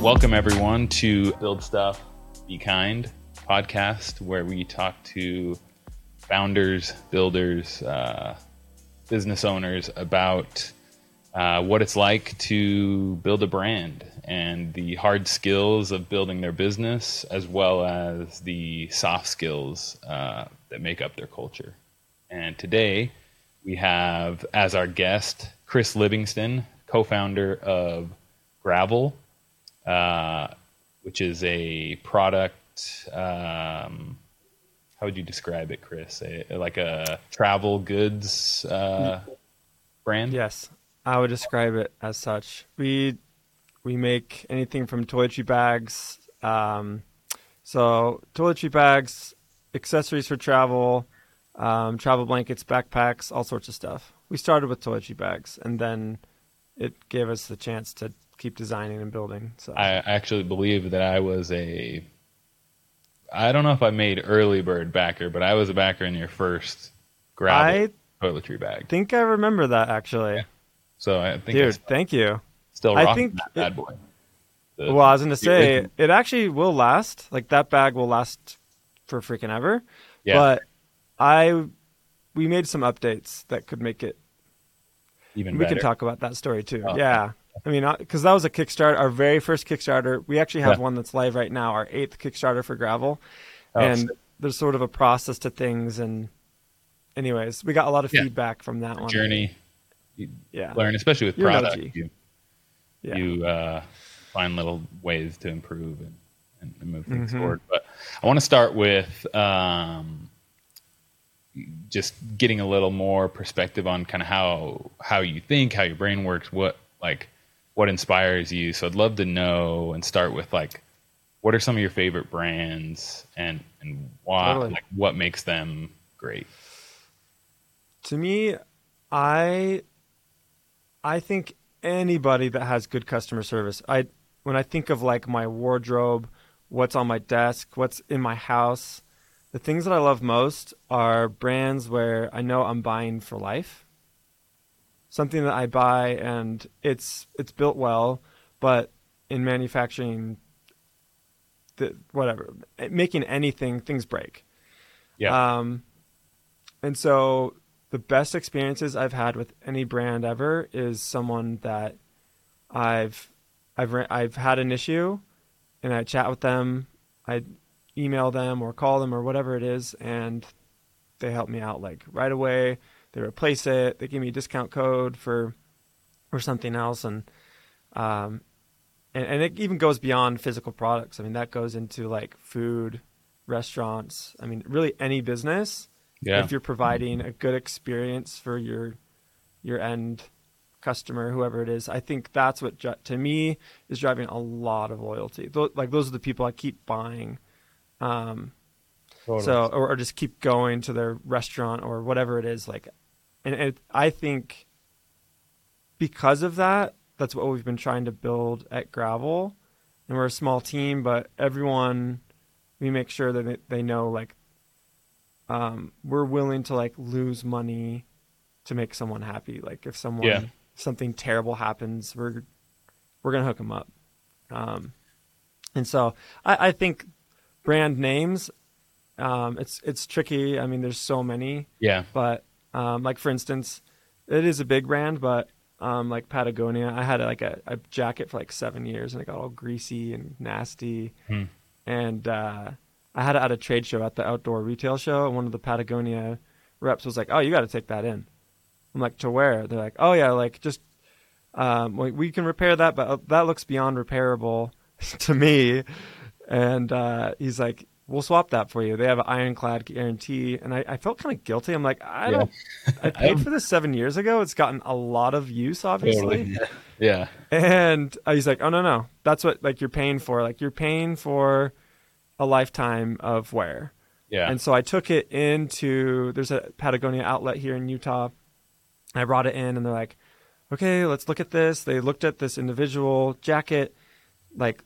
Welcome, everyone, to Build Stuff, Be Kind podcast, where we talk to founders, builders, uh, business owners about uh, what it's like to build a brand and the hard skills of building their business, as well as the soft skills uh, that make up their culture. And today we have as our guest Chris Livingston, co founder of Gravel, uh, which is a product. Um, how would you describe it, Chris? A, like a travel goods uh, brand? Yes, I would describe it as such. We we make anything from toiletry bags, um, so toiletry bags, accessories for travel, um, travel blankets, backpacks, all sorts of stuff. We started with toiletry bags, and then it gave us the chance to keep designing and building. So I actually believe that I was a. I don't know if I made early bird backer, but I was a backer in your first gravel I toiletry bag. think I remember that actually. Yeah. So I think Dude, it's thank you. still I rocking think that it- bad boy. The- Well, I was gonna say original. it actually will last. Like that bag will last for freaking ever. yeah, But I we made some updates that could make it. even we better. can talk about that story too. Oh, yeah. I mean, because that was a Kickstarter, our very first Kickstarter. We actually have Yeah. one that's live right now, our eighth Kickstarter for gravel, Oh, and there's sort of a process to things. And, anyways, we got a lot of Yeah. feedback from that one. journey Yeah, learn, especially with You're product. You, yeah. you uh, find little ways to improve and, and, and move things Mhm. forward. But I want to start with um, just getting a little more perspective on kind of how how you think, how your brain works, what like what inspires you. So I'd love to know and start with like what are some of your favorite brands and and why Totally. like what makes them great. To me, I I think anybody that has good customer service. I when I think of like my wardrobe, what's on my desk, what's in my house, the things that I love most are brands where I know I'm buying for life. Something that I buy and it's it's built well, but in manufacturing the whatever, making anything things break. Yeah. Um, and so the best experiences I've had with any brand ever is someone that I've I've I've had an issue, and I chat with them, I email them or call them or whatever it is, and they help me out like right away. They replace it. They give me a discount code for or something else, and um, and, and it even goes beyond physical products. I mean, that goes into like food, restaurants. I mean, really any business. yeah. If you're providing a good experience for your your end customer, whoever it is, I think that's what to me is driving a lot of loyalty. Tho- like those are the people I keep buying. Um, Totally. so or, or just keep going to their restaurant or whatever it is like and it, i think because of that that's what we've been trying to build at gravel and we're a small team but everyone we make sure that they, know like um, we're willing to like lose money to make someone happy like if someone Yeah. something terrible happens we're we're gonna hook them up um, and so I, I think brand names um, it's it's tricky. I mean, there's so many, yeah. but um, like for instance, it is a big brand, but um, like Patagonia, I had like a, a jacket for like seven years, and it got all greasy and nasty, Hmm. and uh, I had it at a trade show at the outdoor retail show, and one of the Patagonia reps was like, "Oh, you got to take that in." I'm like, "To where?" They're like, "Oh yeah, like just um, we, we can repair that, but uh, that looks beyond repairable to me." And uh, he's like, "We'll swap that for you." They have an ironclad guarantee, and I, I felt kind of guilty. I'm like, I Yeah. don't. I paid for this seven years ago. It's gotten a lot of use, obviously. Totally. Yeah. And he's like, "Oh no, no, that's what like you're paying for. Like you're paying for a lifetime of wear." Yeah. And so I took it into there's a Patagonia outlet here in Utah. I brought it in and they're like, "Okay, let's look at this." They looked at this individual jacket like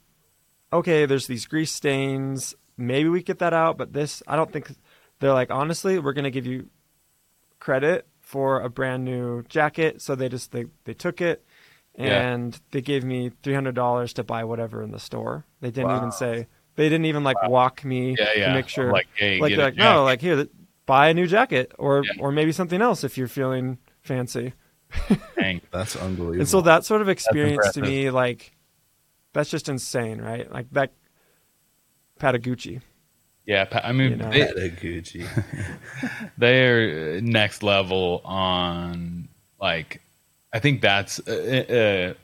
okay, there's these grease stains. Maybe we get that out, but this I don't think they're like honestly, we're going to give you credit for a brand new jacket. So they just they they took it Yeah. and they gave me three hundred dollars to buy whatever in the store. They didn't Wow. even say they didn't even like walk me Yeah, yeah. to make sure Like, hey, like get they're a like no like here buy a new jacket or Yeah. or maybe something else if you're feeling fancy. Dang. That's unbelievable. And so that sort of experience to me like that's just insane, right? Like that Patagucci. Yeah, pa- I mean, You know. they, Gucci. they're next level on like i think that's uh, uh,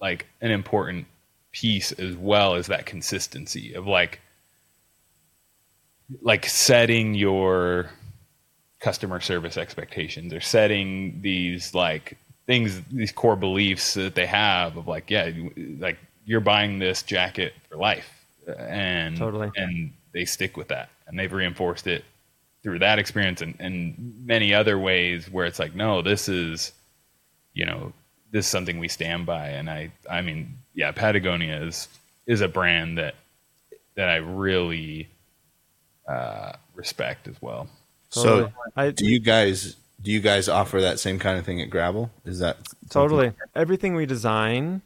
like an important piece as well as that consistency of like like setting your customer service expectations or setting these like things these core beliefs that they have of like yeah like you're buying this jacket for life and Totally. and they stick with that and they've reinforced it through that experience and, and many other ways where it's like no this is you know this is something we stand by and i i mean yeah patagonia is is a brand that that i really uh respect as well so, Totally. I do you guys do you guys offer that same kind of thing at Gravel? Is that Totally. Everything we design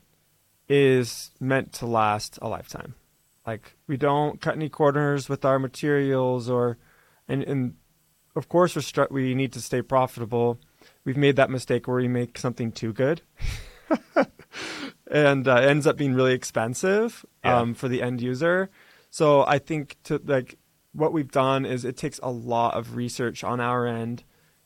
is meant to last a lifetime. Like we don't cut any corners with our materials or and and of course we're stru- we need to stay profitable. We've made that mistake where we make something too good. and uh, ends up being really expensive Yeah. um, for the end user. So I think to like what we've done is it takes a lot of research on our end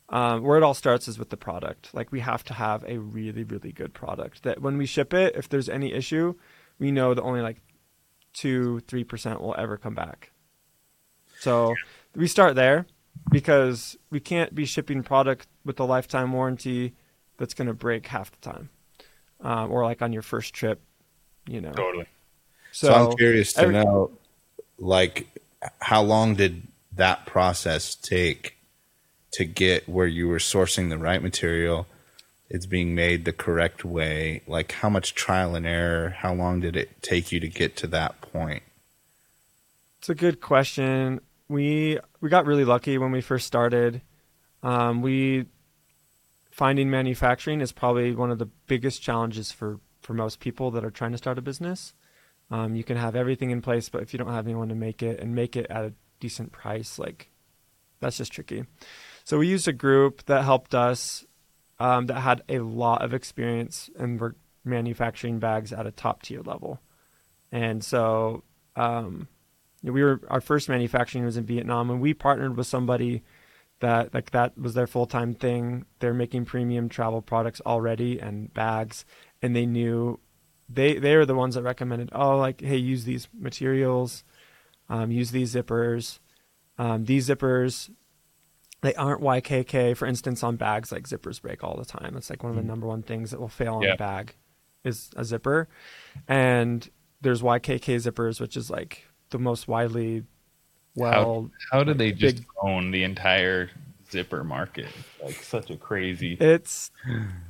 um, where it all starts is with the product. Like we have to have a really, really good product that when we ship it, if there's any issue, we know that only like two, three percent will ever come back. So we start there because we can't be shipping product with a lifetime warranty that's going to break half the time, um, or like on your first trip, you know. totally So, I'm curious to every- know, like, how long did that process take to get where you were sourcing the right material? It's being made the correct way. Like, how much trial and error? How long did it take you to get to that point? It's a good question. We we got really lucky when we first started. Um, we finding manufacturing is probably one of the biggest challenges for for most people that are trying to start a business. Um, you can have everything in place, but if you don't have anyone to make it and make it at a decent price, like that's just tricky. So we used a group that helped us um, that had a lot of experience and were manufacturing bags at a top tier level. And so um, we were our first manufacturing was in Vietnam, and we partnered with somebody that like that was their full time thing. They're making premium travel products already and bags, and they knew they they were the ones that recommended oh like hey use these materials, um, use these zippers, um, these zippers. They aren't YKK, for instance, on bags. Like zippers break all the time. It's like one of the mm. number one things that will fail on Yeah. a bag, is a zipper, and there's YKK zippers, which is like the most widely well. how did they just big- own the entire zipper market like such a crazy It's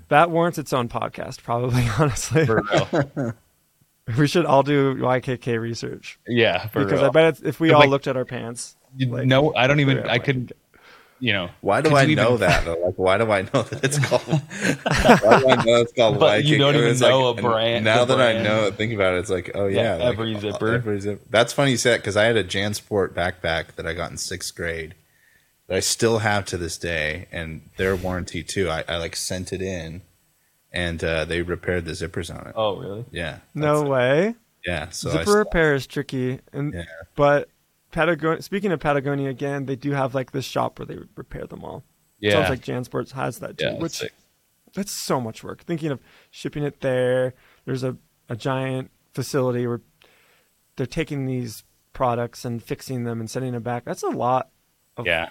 that warrants its own podcast, probably. Honestly, for real. we should all do YKK research yeah for because real. I bet if we all like, looked at our pants, You like- know i don't even i couldn't you know Why do I you know even- that? Though? Like, why do I know that it's called? why do I know it's called? But you don't even know like- a brand- Now the that I know it, think about it. It's like, oh yeah, Yeah, like, every uh, zipper. every zip- That's funny you said because I had a JanSport backpack that I got in sixth grade that I still have to this day, and their warranty too. I, I like sent it in, and uh, they repaired the zippers on it. oh really Yeah, no that's- way. Yeah, so I Zipper still- repair is tricky, and Yeah. but Patagonia. Speaking of Patagonia again, they do have like this shop where they repair them all. yeah Sounds like JanSports has that too, yeah that's which sick. that's so much work. Thinking of shipping it there, there's a, a giant facility where they're taking these products and fixing them and sending them back. That's a lot of yeah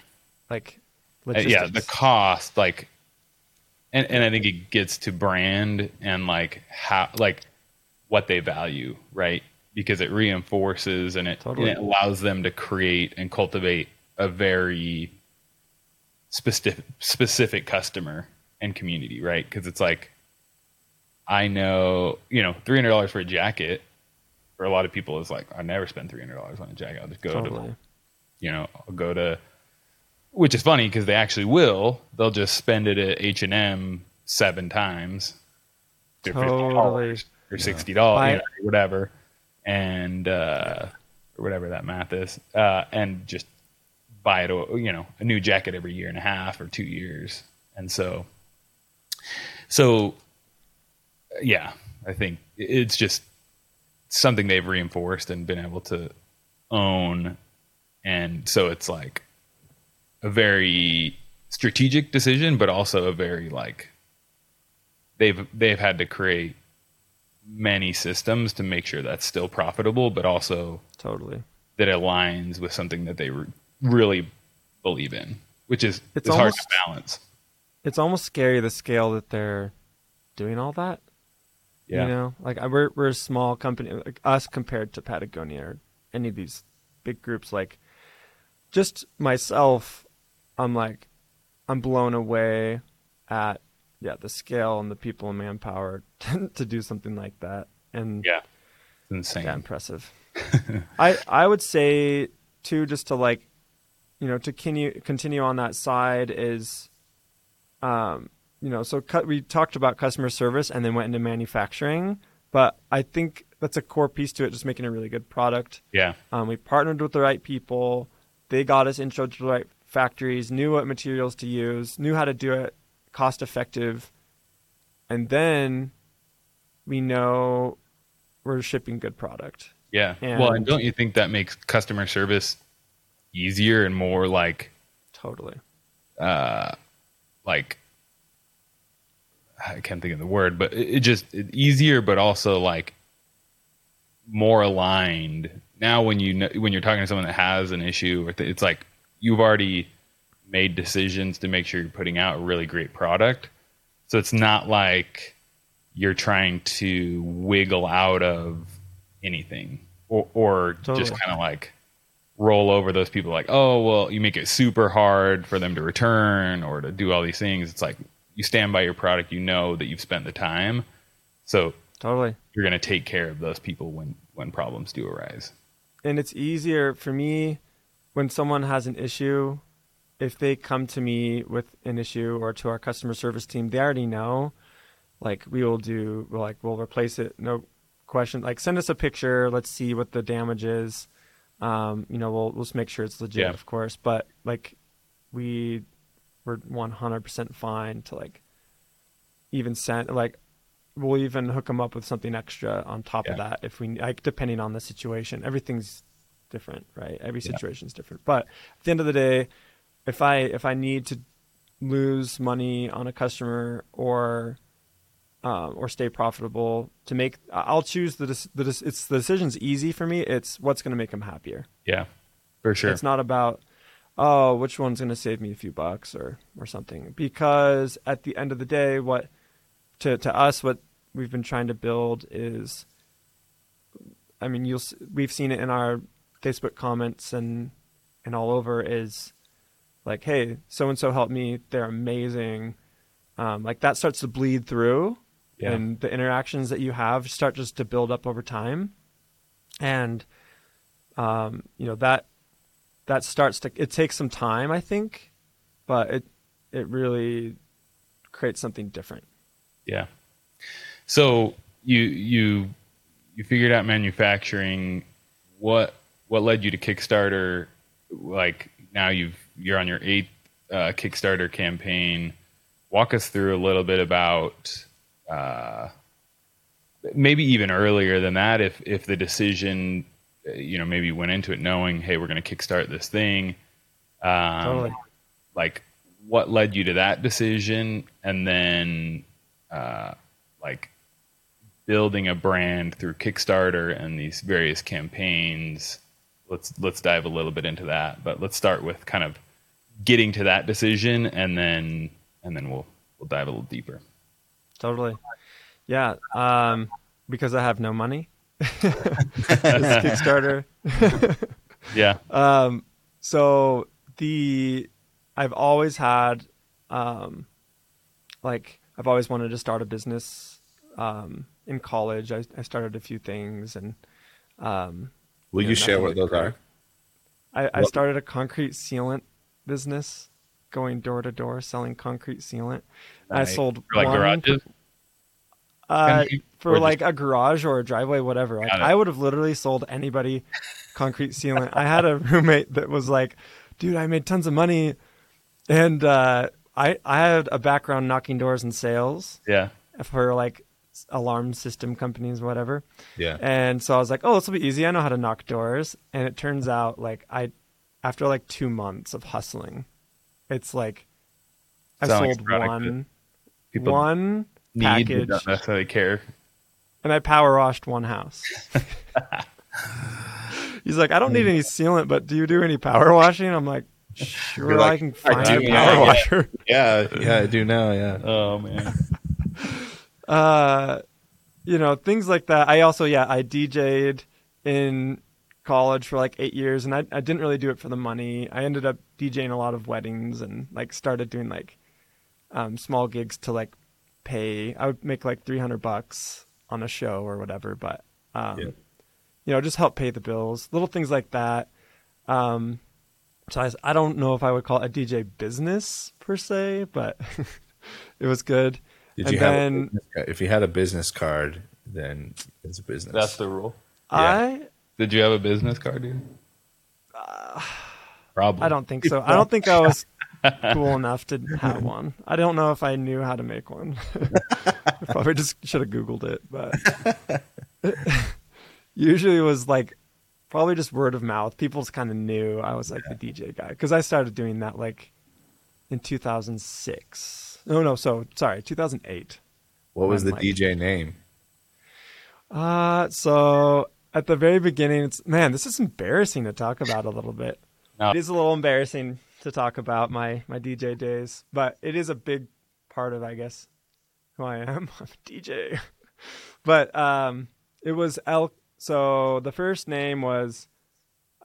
like Uh, logistics. yeah the cost like and, and i think it gets to brand and like how like what they value right because it reinforces and it, Totally. and it allows them to create and cultivate a very specific specific customer and community right because it's like i know you know $300 for a jacket for a lot of people is like i never spend $300 on a jacket i'll just go to you know, I'll go to, which is funny because they actually will. They'll just spend it at H and M seven times Totally. $50 or sixty dollars, you know, or whatever, and uh, whatever that math is, uh, and just buy it, you know, a new jacket every year and a half or two years, and so, so, yeah, I think it's just something they've reinforced and been able to own, and so it's like a very strategic decision, but also a very like they've they've had to create many systems to make sure that's still profitable, but also Totally. that aligns with something that they re- really believe in, which is It's it's hard to balance. It's almost scary the scale that they're doing all that. Yeah, You know, like we're we're a small company, like us compared to Patagonia or any of these big groups. Like, just myself, I'm like, I'm blown away at yeah the scale and the people and manpower to do something like that. And yeah, it's insane. yeah, impressive. I I would say too, just to like, you know, to continue continue on that side is, um, you know, so cut, we talked about customer service and then went into manufacturing, but I think that's a core piece to it, just making a really good product. Yeah, Um, we partnered with the right people. They got us intro to the right factories, knew what materials to use, knew how to do it cost effective, and then we know we're shipping good product. yeah. well, and And- don't you think that makes customer service easier and more like Totally. uh, like I can't think of the word, but it, it just it easier, but also like more aligned. Now, when you know, when you're talking to someone that has an issue, or th- it's like you've already made decisions to make sure you're putting out a really great product. So it's not like you're trying to wiggle out of anything or, or just kind of like roll over those people like, oh, well, you make it super hard for them to return or to do all these things. It's like you stand by your product, you know that you've spent the time. So Totally. you're going to take care of those people when, when problems do arise. And it's easier for me when someone has an issue, if they come to me with an issue or to our customer service team, they already know. Like we will do, we're like we'll replace it, no question. Like send us a picture, let's see what the damage is. Um, you know, we'll we'll just make sure it's legit, Yeah. of course. But like we were 100% fine to like even send like we'll even hook them up with something extra on top of that if we like depending on the situation everything's different right every Yeah. situation's different but at the end of the day if i if i need to lose money on a customer or um, or stay profitable to make i'll choose the, the it's the decision's easy for me it's what's going to make them happier Yeah, for sure. it's not about oh, which one's going to save me a few bucks or or something. Because at the end of the day, what to to us what we've been trying to build is, I mean, you'll we've seen it in our Facebook comments and and all over is like, hey, so and so helped me. They're amazing. Um, like that starts to bleed through, Yeah. and the interactions that you have start just to build up over time, and um, you know that that starts to it takes some time i think but it it really creates something different Yeah. So you you you figured out manufacturing. What what led you to Kickstarter? Like now you've you're on your eighth uh, Kickstarter campaign. Walk us through a little bit about uh, maybe even earlier than that. If if the decision, uh, you know, maybe you went into it knowing, hey, we're going to kickstart this thing. Um, Totally. Like, what led you to that decision, and then uh, like building a brand through Kickstarter and these various campaigns. Let's let's dive a little bit into that, but let's start with kind of getting to that decision, and then and then we'll we'll dive a little deeper. totally. Yeah um because i have no money. Kickstarter. Yeah, um so the i've always had um like i've always wanted to start a business um in college. I, I started a few things and um Will Yeah, you share what those are? I, I started a concrete sealant business, going door to door selling concrete sealant. I sold For like one garages. uh, for or just- like a garage or a driveway, whatever. Like I would have literally sold anybody concrete sealant. I had a roommate that was like, "Dude, I made tons of money," and uh, I I had a background knocking doors and sales Yeah. for like alarm system companies, whatever. Yeah. And so I was like, "Oh, this will be easy. I know how to knock doors." And it turns out, like I, after like two months of hustling, it's like I Sounds sold one, People one need package, but don't necessarily care. and I power washed one house. He's like, "I don't need hmm. any sealant, but do you do any power washing?" I'm like, "Sure, like, I can "I find do, a yeah, power yeah." washer." Yeah, yeah, I do now. Yeah. Oh man. uh, you know, things like that. I also, yeah, I DJ'd in college for like eight years, and I, I didn't really do it for the money. I ended up DJing a lot of weddings and like started doing like um, small gigs to like pay. I would make like three hundred bucks on a show or whatever, but um, Yeah. you know, just help pay the bills, little things like that. Um, so I, I don't know if I would call it a DJ business per se, but it was good. Did And you have? then- a if you had a business card, then it's a business. That's the rule. I Did you have a business card, dude? Uh, probably. I don't think so. I don't think I was cool enough to have one. I don't know if I knew how to make one. I probably just should have Googled it, but usually it was like probably just word of mouth. People just kind of knew I was like the DJ guy because I started doing that like in 2006. No, no, so sorry, 2008. What was the Like- DJ name? Uh, so at the very beginning, it's man, this is embarrassing to talk about a little bit. No. It is a little embarrassing to talk about my my DJ days, but it is a big part of, I guess, who I am. I'm a DJ. but um, it was El. So the first name was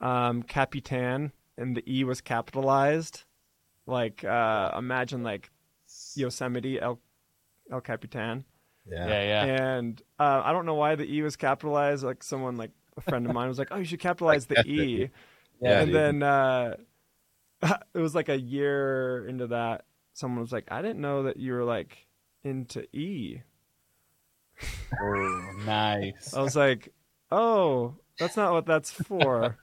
um Capitan, and the E was capitalized. Like uh, imagine like Yosemite El El Capitan. Yeah. Yeah, yeah. And uh, I don't know why the E was capitalized. Like someone, like a friend of mine, was like, "Oh, you should capitalize the E." Yeah, and dude. then uh, it was like a year into that, someone was like, "I didn't know that you were like into E." Oh, nice. I was like, "Oh, that's not what that's for."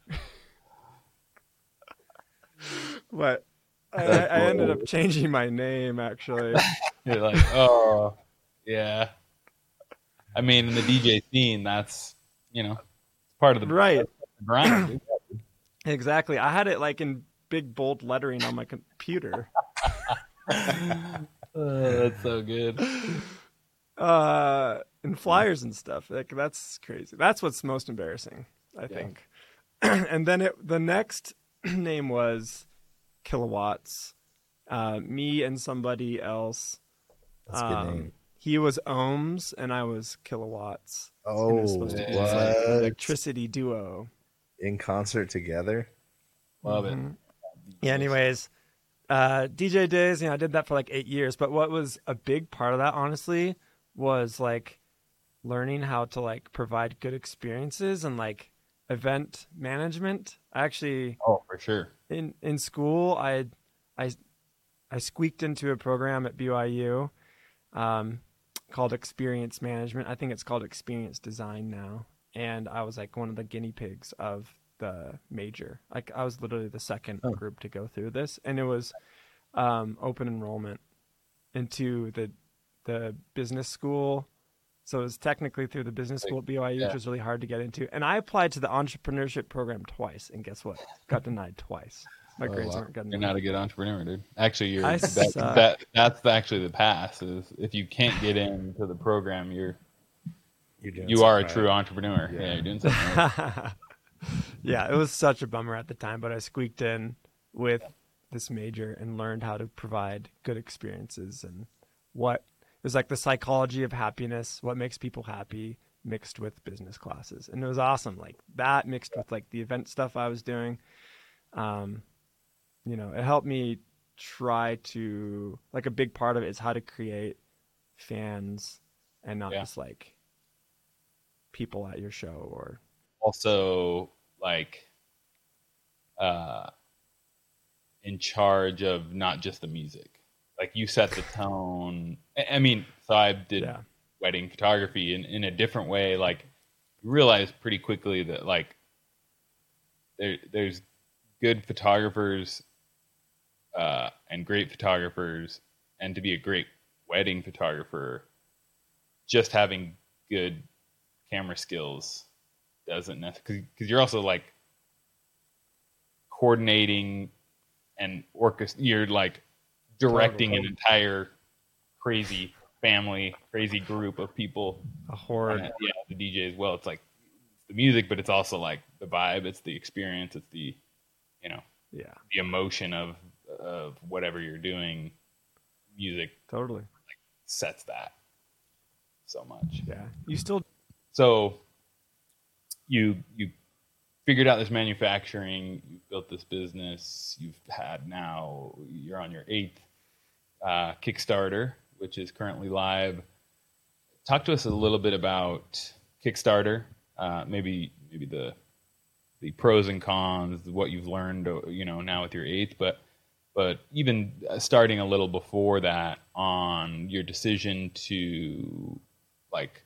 but I, I ended up changing my name actually. You're like, oh, yeah. I mean, in the DJ scene, that's you know it's part of the right. grind. Exactly. I had it like in big bold lettering on my computer. Oh, that's so good. uh and flyers and stuff like that's crazy that's what's most embarrassing i Yeah. think and then it the next name was kilowatts uh me and somebody else That's a good um, name. he was ohms and i was kilowatts Oh, was to what? like, electricity duo In concert together? Love it. Mhm. yeah anyways uh dj days you know i did that for like eight years but what was a big part of that honestly was like learning how to like provide good experiences and like event management i actually Oh, for sure. In in school i i i squeaked into a program at byu um called experience management. I think it's called experience design now. And i was like one of the guinea pigs of the major. Like i was literally the second Oh. group to go through this. And it was um open enrollment into the the business school so it was technically through the business school at BYU, Yeah. which was really hard to get into. And I applied to the entrepreneurship program twice, and guess what? Got denied twice. My Oh, grades wow. weren't good You're not a good entrepreneur, dude. Actually, you're I that, suck. that that's actually the pass. Is if you can't get into the program, you're You're doing you are a true entrepreneur. Yeah, Yeah. you're doing something. Right. yeah, it was such a bummer at the time, but I squeaked in with this major and learned how to provide good experiences and what it was like the psychology of happiness, what makes people happy mixed with business classes. And it was awesome. Like that mixed with like the event stuff I was doing. Um, you know, it helped me try to like a big part of it is how to create fans and not Yeah. just like people at your show or also like uh in charge of not just the music like you set the tone. I mean so i did yeah. wedding photography in, in a different way, like you realize pretty quickly that like there there's good photographers uh, and great photographers, and to be a great wedding photographer, just having good camera skills doesn't necessarily because you're also like coordinating and orchest you're like directing an entire crazy family crazy group of people. A horde. and, yeah the dj as well. It's like it's the music but it's also like the vibe. It's the experience. It's the you know Yeah, the emotion of of whatever you're doing. Music totally. sets that so much. Yeah, you still so you you figured out this manufacturing. You built this business. You've had now you're on your eighth uh, kickstarter which is currently live. Talk to us a little bit about kickstarter uh, maybe maybe the the pros and cons what you've learned uh, you know now with your eighth but but even uh, starting a little before that on your decision to like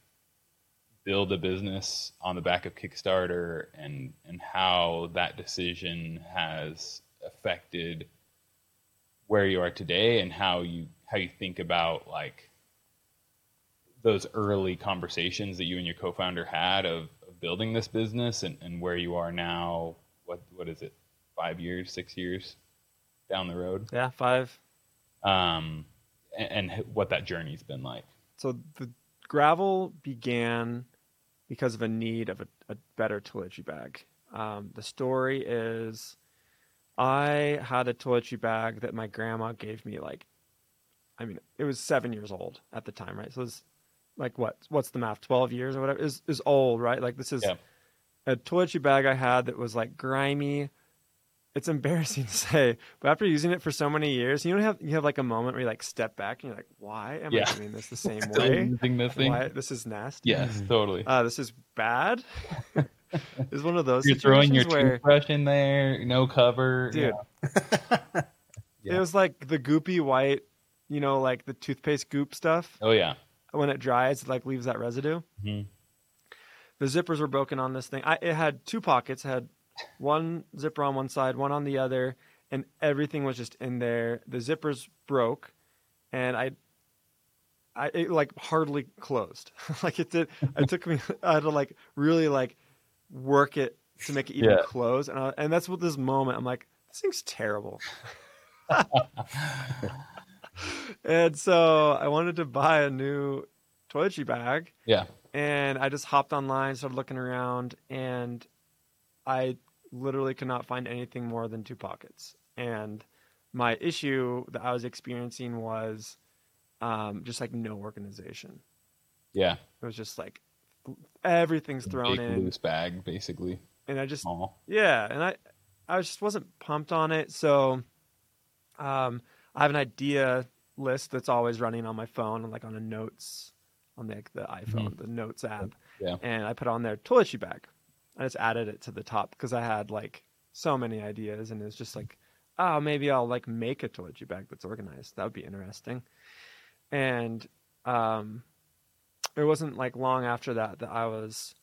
build a business on the back of Kickstarter and and how that decision has affected where you are today and how you how you think about like those early conversations that you and your co-founder had of, of building this business and, and where you are now what what is it five years six years down the road yeah five. um and, and what that journey's been like So the gravel began because of a need of a, a better toiletry bag. Um, the story is I had a toiletry bag that my grandma gave me like I mean, it was seven years old at the time, right? So it's like what what's the math? Twelve years or whatever is is old, right? Like this is Yeah. a toiletry bag I had that was like grimy. It's embarrassing to say, but after using it for so many years, you don't have you have like a moment where you like step back and you're like, why am Yeah. I doing this the same way? using this thing Why this is nasty? yes totally Uh, this is bad. it's one of those You're throwing your situations where toothbrush in there, no cover. Dude. yeah. it was like the goopy white, you know, like the toothpaste goop stuff. Oh yeah. When it dries, it like leaves that residue. Mhm. The zippers were broken on this thing. I, it had two pockets. It had one zipper on one side, one on the other, and everything was just in there. The zippers broke, and I, I it like hardly closed. like it did. It took me. I had to like really like work it to make it even Yeah. close. And I, and that's what this moment. I'm like, this thing's terrible. and so I wanted to buy a new toiletry bag Yeah. and I just hopped online, started looking around, and I literally could not find anything more than two pockets. And my issue that I was experiencing was um, just like no organization. Yeah. It was just like everything's thrown in, loose bag, basically. and I just Small. yeah, and I I just wasn't pumped on it. So um, I have an idea list that's always running on my phone, like on a notes on the, like the iPhone, the notes app. Yeah. And I put on there toiletry bag. I just added it to the top because I had like so many ideas, and it's just like, oh, maybe I'll like make a toiletry bag that's organized. That would be interesting. And um, it wasn't like long after that that I was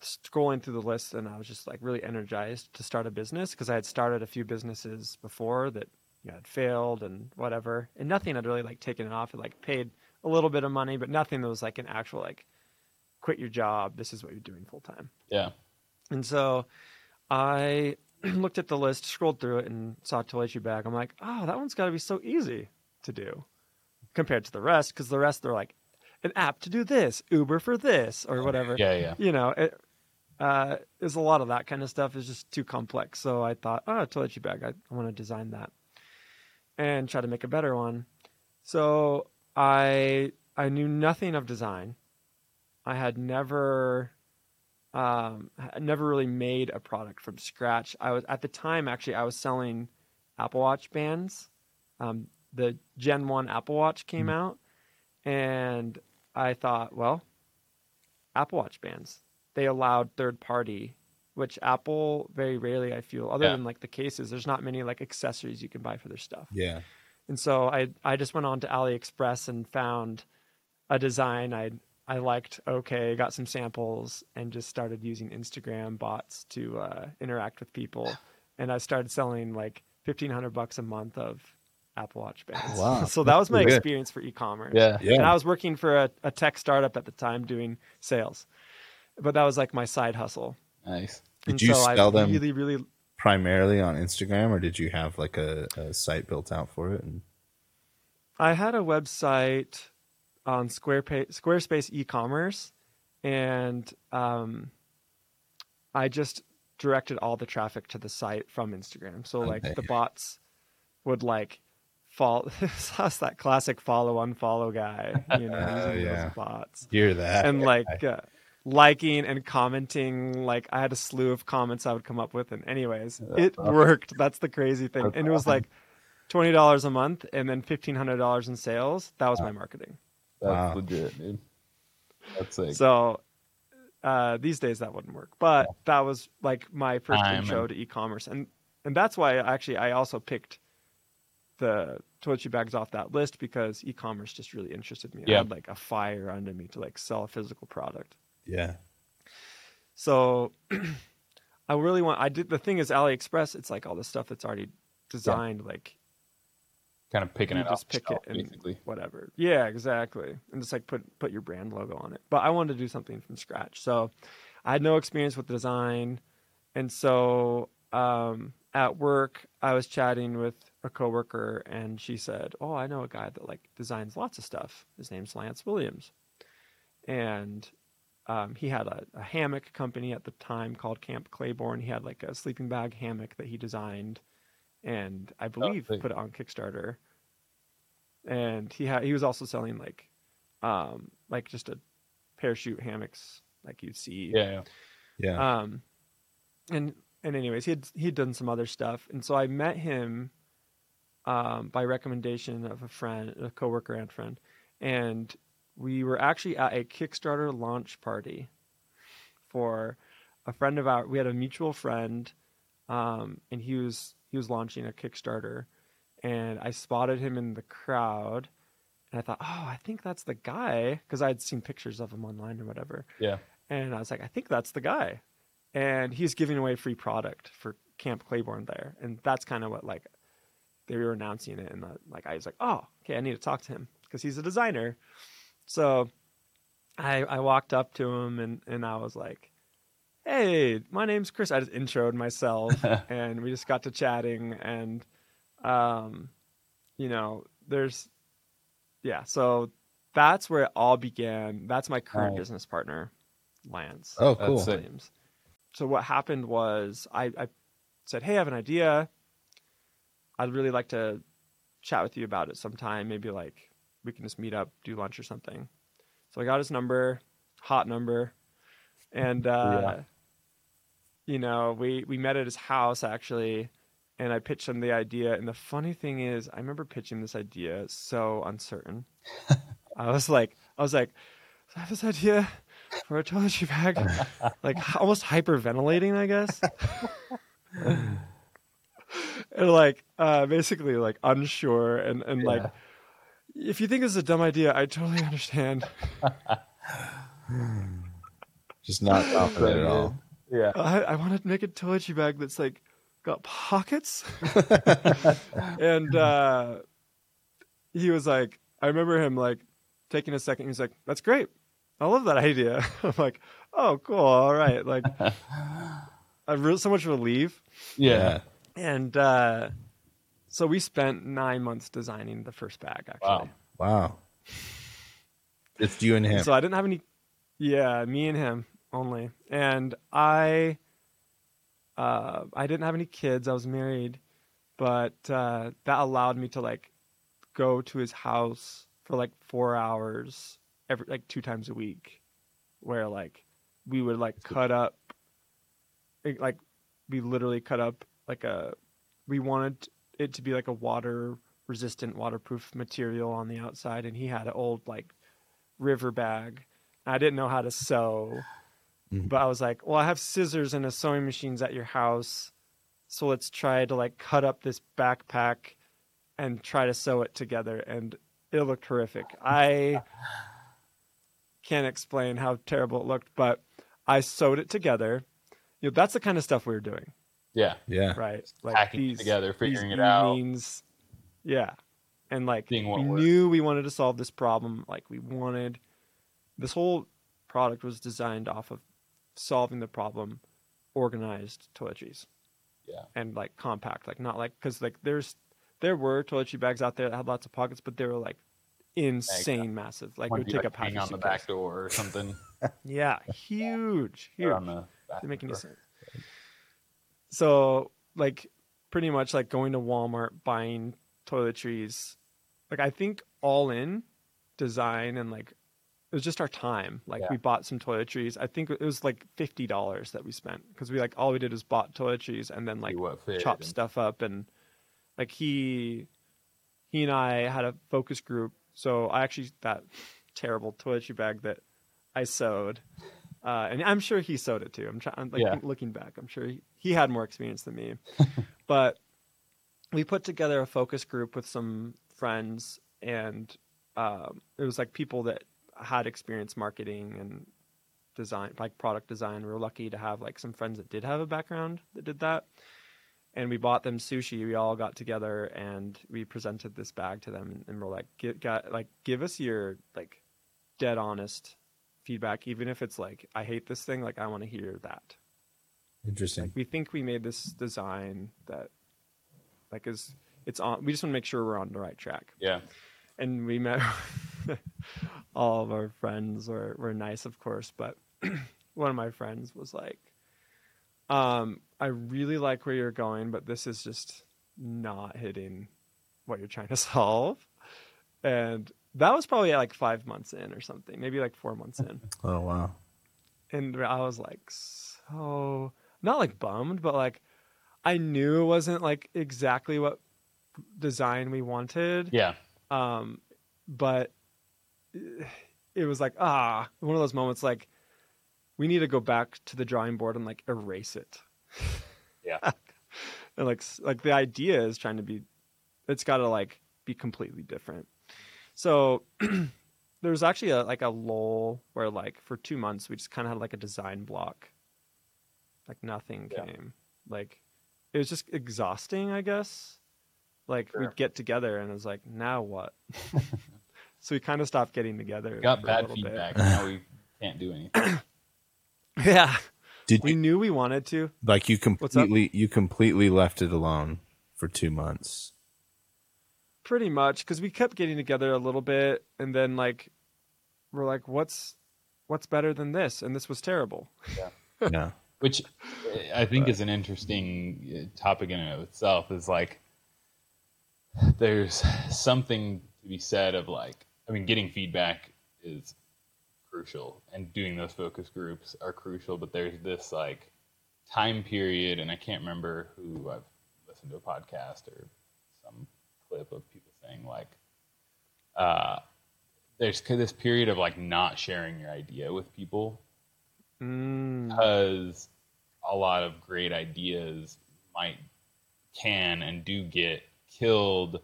scrolling through the list and I was just like really energized to start a business because I had started a few businesses before that you know, had failed and whatever, and nothing had really like taken it off. It like paid a little bit of money, but nothing that was like an actual like quit your job. This is what you're doing full time. Yeah. And so I looked at the list, scrolled through it, and saw toiletry bag. I'm like, oh, that one's got to be so easy to do compared to the rest, because the rest they're like an app to do this, Uber for this, or whatever. Yeah. Yeah. You know, it, uh, there's a lot of that kind of stuff. is just too complex. So I thought, oh, toiletry bag. I, I want to design that and try to make a better one. So I I knew nothing of design. I had never um, never really made a product from scratch. I was at the time actually I was selling Apple Watch bands. Um, the Gen One Apple Watch came out, and I thought, well, Apple Watch bands. They allowed third party, which Apple very rarely I feel, other Yeah. than like the cases. There's not many like accessories you can buy for their stuff. Yeah. And so I I just went on to AliExpress and found a design I I liked okay, got some samples, and just started using Instagram bots to uh, interact with people. And I started selling like fifteen hundred bucks a month of Apple Watch bands. Wow. so that was my Pretty good. experience for e-commerce. Yeah. Yeah. And I was working for a, a tech startup at the time doing sales, but that was like my side hustle. Nice. Did And you so sell I them- Really, really. Primarily on Instagram, or did you have like a, a site built out for it? And I had a website on Squarepa- Squarespace e-commerce, and um, I just directed all the traffic to the site from Instagram. So like the bots would like follow. That's that classic follow unfollow guy, you know, Oh, using yeah. those bots. hear that? and like uh, liking and commenting like i had a slew of comments i would come up with and anyways it worked that's the crazy thing That's and it was awesome. like $20 a month and then $1500 in sales that was my marketing That's Wow. legit, dude. That's like so uh, these days that wouldn't work but that was like my first Time intro and- to e-commerce and and that's why actually i also picked the toiletry bags off that list because e-commerce just really interested me i had like a fire under me to like sell a physical product yeah, So I really want I did the thing is AliExpress, it's like all the stuff that's already designed, like kind of picking it just the pick shelf, it and basically. whatever. Yeah, exactly. And just like put put your brand logo on it. But I wanted to do something from scratch. So I had no experience with design. And so um at work I was chatting with a coworker and she said, "Oh, I know a guy that like designs lots of stuff. His name's Lance Williams." And um, he had a, a hammock company at the time called Camp Claiborne. He had like a sleeping bag hammock that he designed, and I believe sick. put it on Kickstarter. And he had he was also selling like, um, like just a parachute hammocks like you'd see. Yeah, yeah. yeah. Um, and and anyways, he had he'd done some other stuff, and so I met him, um, by recommendation of a friend, a coworker and friend, and we were actually at a Kickstarter launch party for a friend of ours. We had a mutual friend, um, and he was he was launching a Kickstarter, and I spotted him in the crowd, and I thought, oh, I think that's the guy because I had seen pictures of him online or whatever. Yeah. And I was like, I think that's the guy. And he's giving away free product for Camp Claiborne there. And that's kind of what like they were announcing it. And the, like I was like, oh, okay, I need to talk to him because he's a designer. So I I walked up to him and, and I was like, hey, my name's Chris. I just introed myself and we just got to chatting and um you know, there's yeah, so that's where it all began. That's my current business partner, Lance. oh, cool. Williams. So what happened was I, I said, "Hey, I have an idea. I'd really like to chat with you about it sometime. Maybe like we can just meet up, do lunch or something." So I got his number, hot number, and uh, Yeah. you know we we met at his house actually, and I pitched him the idea. And the funny thing is, I remember pitching this idea so uncertain. I was like, I was like, I have this idea for a toiletry bag, like almost hyperventilating, I guess. and like, uh, basically, like unsure and and like, if you think this is a dumb idea, I totally understand. Just not confident at all. Yeah. I, I want to make a toiletry bag that's like got pockets. and uh, he was like, I remember him like taking a second. He was like, "That's great. I love that idea." I'm like, "Oh, cool. All right." Like, I re- so much relief. Yeah. And uh, so we spent nine months designing the first bag. Actually, Wow. Wow. It's you and him. So I didn't have any. Yeah, me and him only, and I. Uh, I didn't have any kids. I was married, but uh, that allowed me to like go to his house for like four hours every like two times a week, where like we would like cut up, it- like we literally cut up like a. We wanted it to be like a water resistant, waterproof material on the outside, and he had an old like river bag. I didn't know how to sew, Mhm. but I was like, well, I have scissors and a sewing machines at your house. So let's try to like cut up this backpack and try to sew it together. And it looked horrific. I can't explain how terrible it looked, but I sewed it together. You know, that's the kind of stuff we were doing, Yeah. Yeah. right? Like hacking it together, figuring these it out. evenings. Yeah, and like Seeing we works. knew we wanted to solve this problem. Like we wanted this whole product was designed off of solving the problem, organized toiletries. Yeah. and like compact, like not like because like there's there were toiletry bags out there that had lots of pockets, but they were like insane massive. Like it would you, take like, up half hang your on the back door or something. Yeah, huge, huge. or on the Doesn't make any sense. So, like, pretty much like going to Walmart, buying toiletries. Like, I think all in design and like it was just our time. Like, Yeah. we bought some toiletries. I think it was like fifty dollars that we spent because we like all we did was bought toiletries and then like See what fit chop stuff up and like he he and I had a focus group. So I actually that terrible toiletry bag that I sewed, uh, and I'm sure he sewed it too. I'm trying like Yeah. looking back. I'm sure he, he had more experience than me, but we put together a focus group with some friends, and um, it was like people that had experience marketing and design, like product design. We were lucky to have like some friends that did have a background that did that and we bought them sushi. We all got together and we presented this bag to them, and, we're like, "Get got like give us your like dead honest feedback, even if it's like I hate this thing. Like I want to hear that. Interesting. Like we think we made this design that like is it's on. We just want to make sure we're on the right track. Yeah. And we met all of our friends were were nice, of course, but one of my friends was like, um, I really like where you're going, but this is just not hitting what you're trying to solve. And that was probably like five months in or something, maybe like four months in. oh wow. And I was like, so not like bummed, but like I knew it wasn't like exactly what design we wanted. Yeah. Um, but it was like ah, one of those moments like we need to go back to the drawing board and like erase it. Yeah. and like like the idea is trying to be, it's got to like be completely different. So there was actually a like a lull where like for two months we just kind of had like a design block. Like nothing Yeah. came. Like it was just exhausting, I guess. Like Sure. we'd get together and it was like, now what? so we kind of stopped getting together. Got bad little bit. feedback. now we can't do anything. Yeah, Did we you knew we wanted to. like you completely you completely left it alone for two months? Pretty much, because we kept getting together a little bit, and then like we're like, "What's what's better than this?" And this was terrible. Yeah. Which uh, I think is an interesting uh, topic in and of itself. Is like there's something to be said of like I mean, getting feedback is crucial, and doing those focus groups are crucial. But there's this like time period, and I can't remember who I've listened to a podcast or some clip of people saying like uh, there's this period of like not sharing your idea with people Mm, because a lot of great ideas might can and do get killed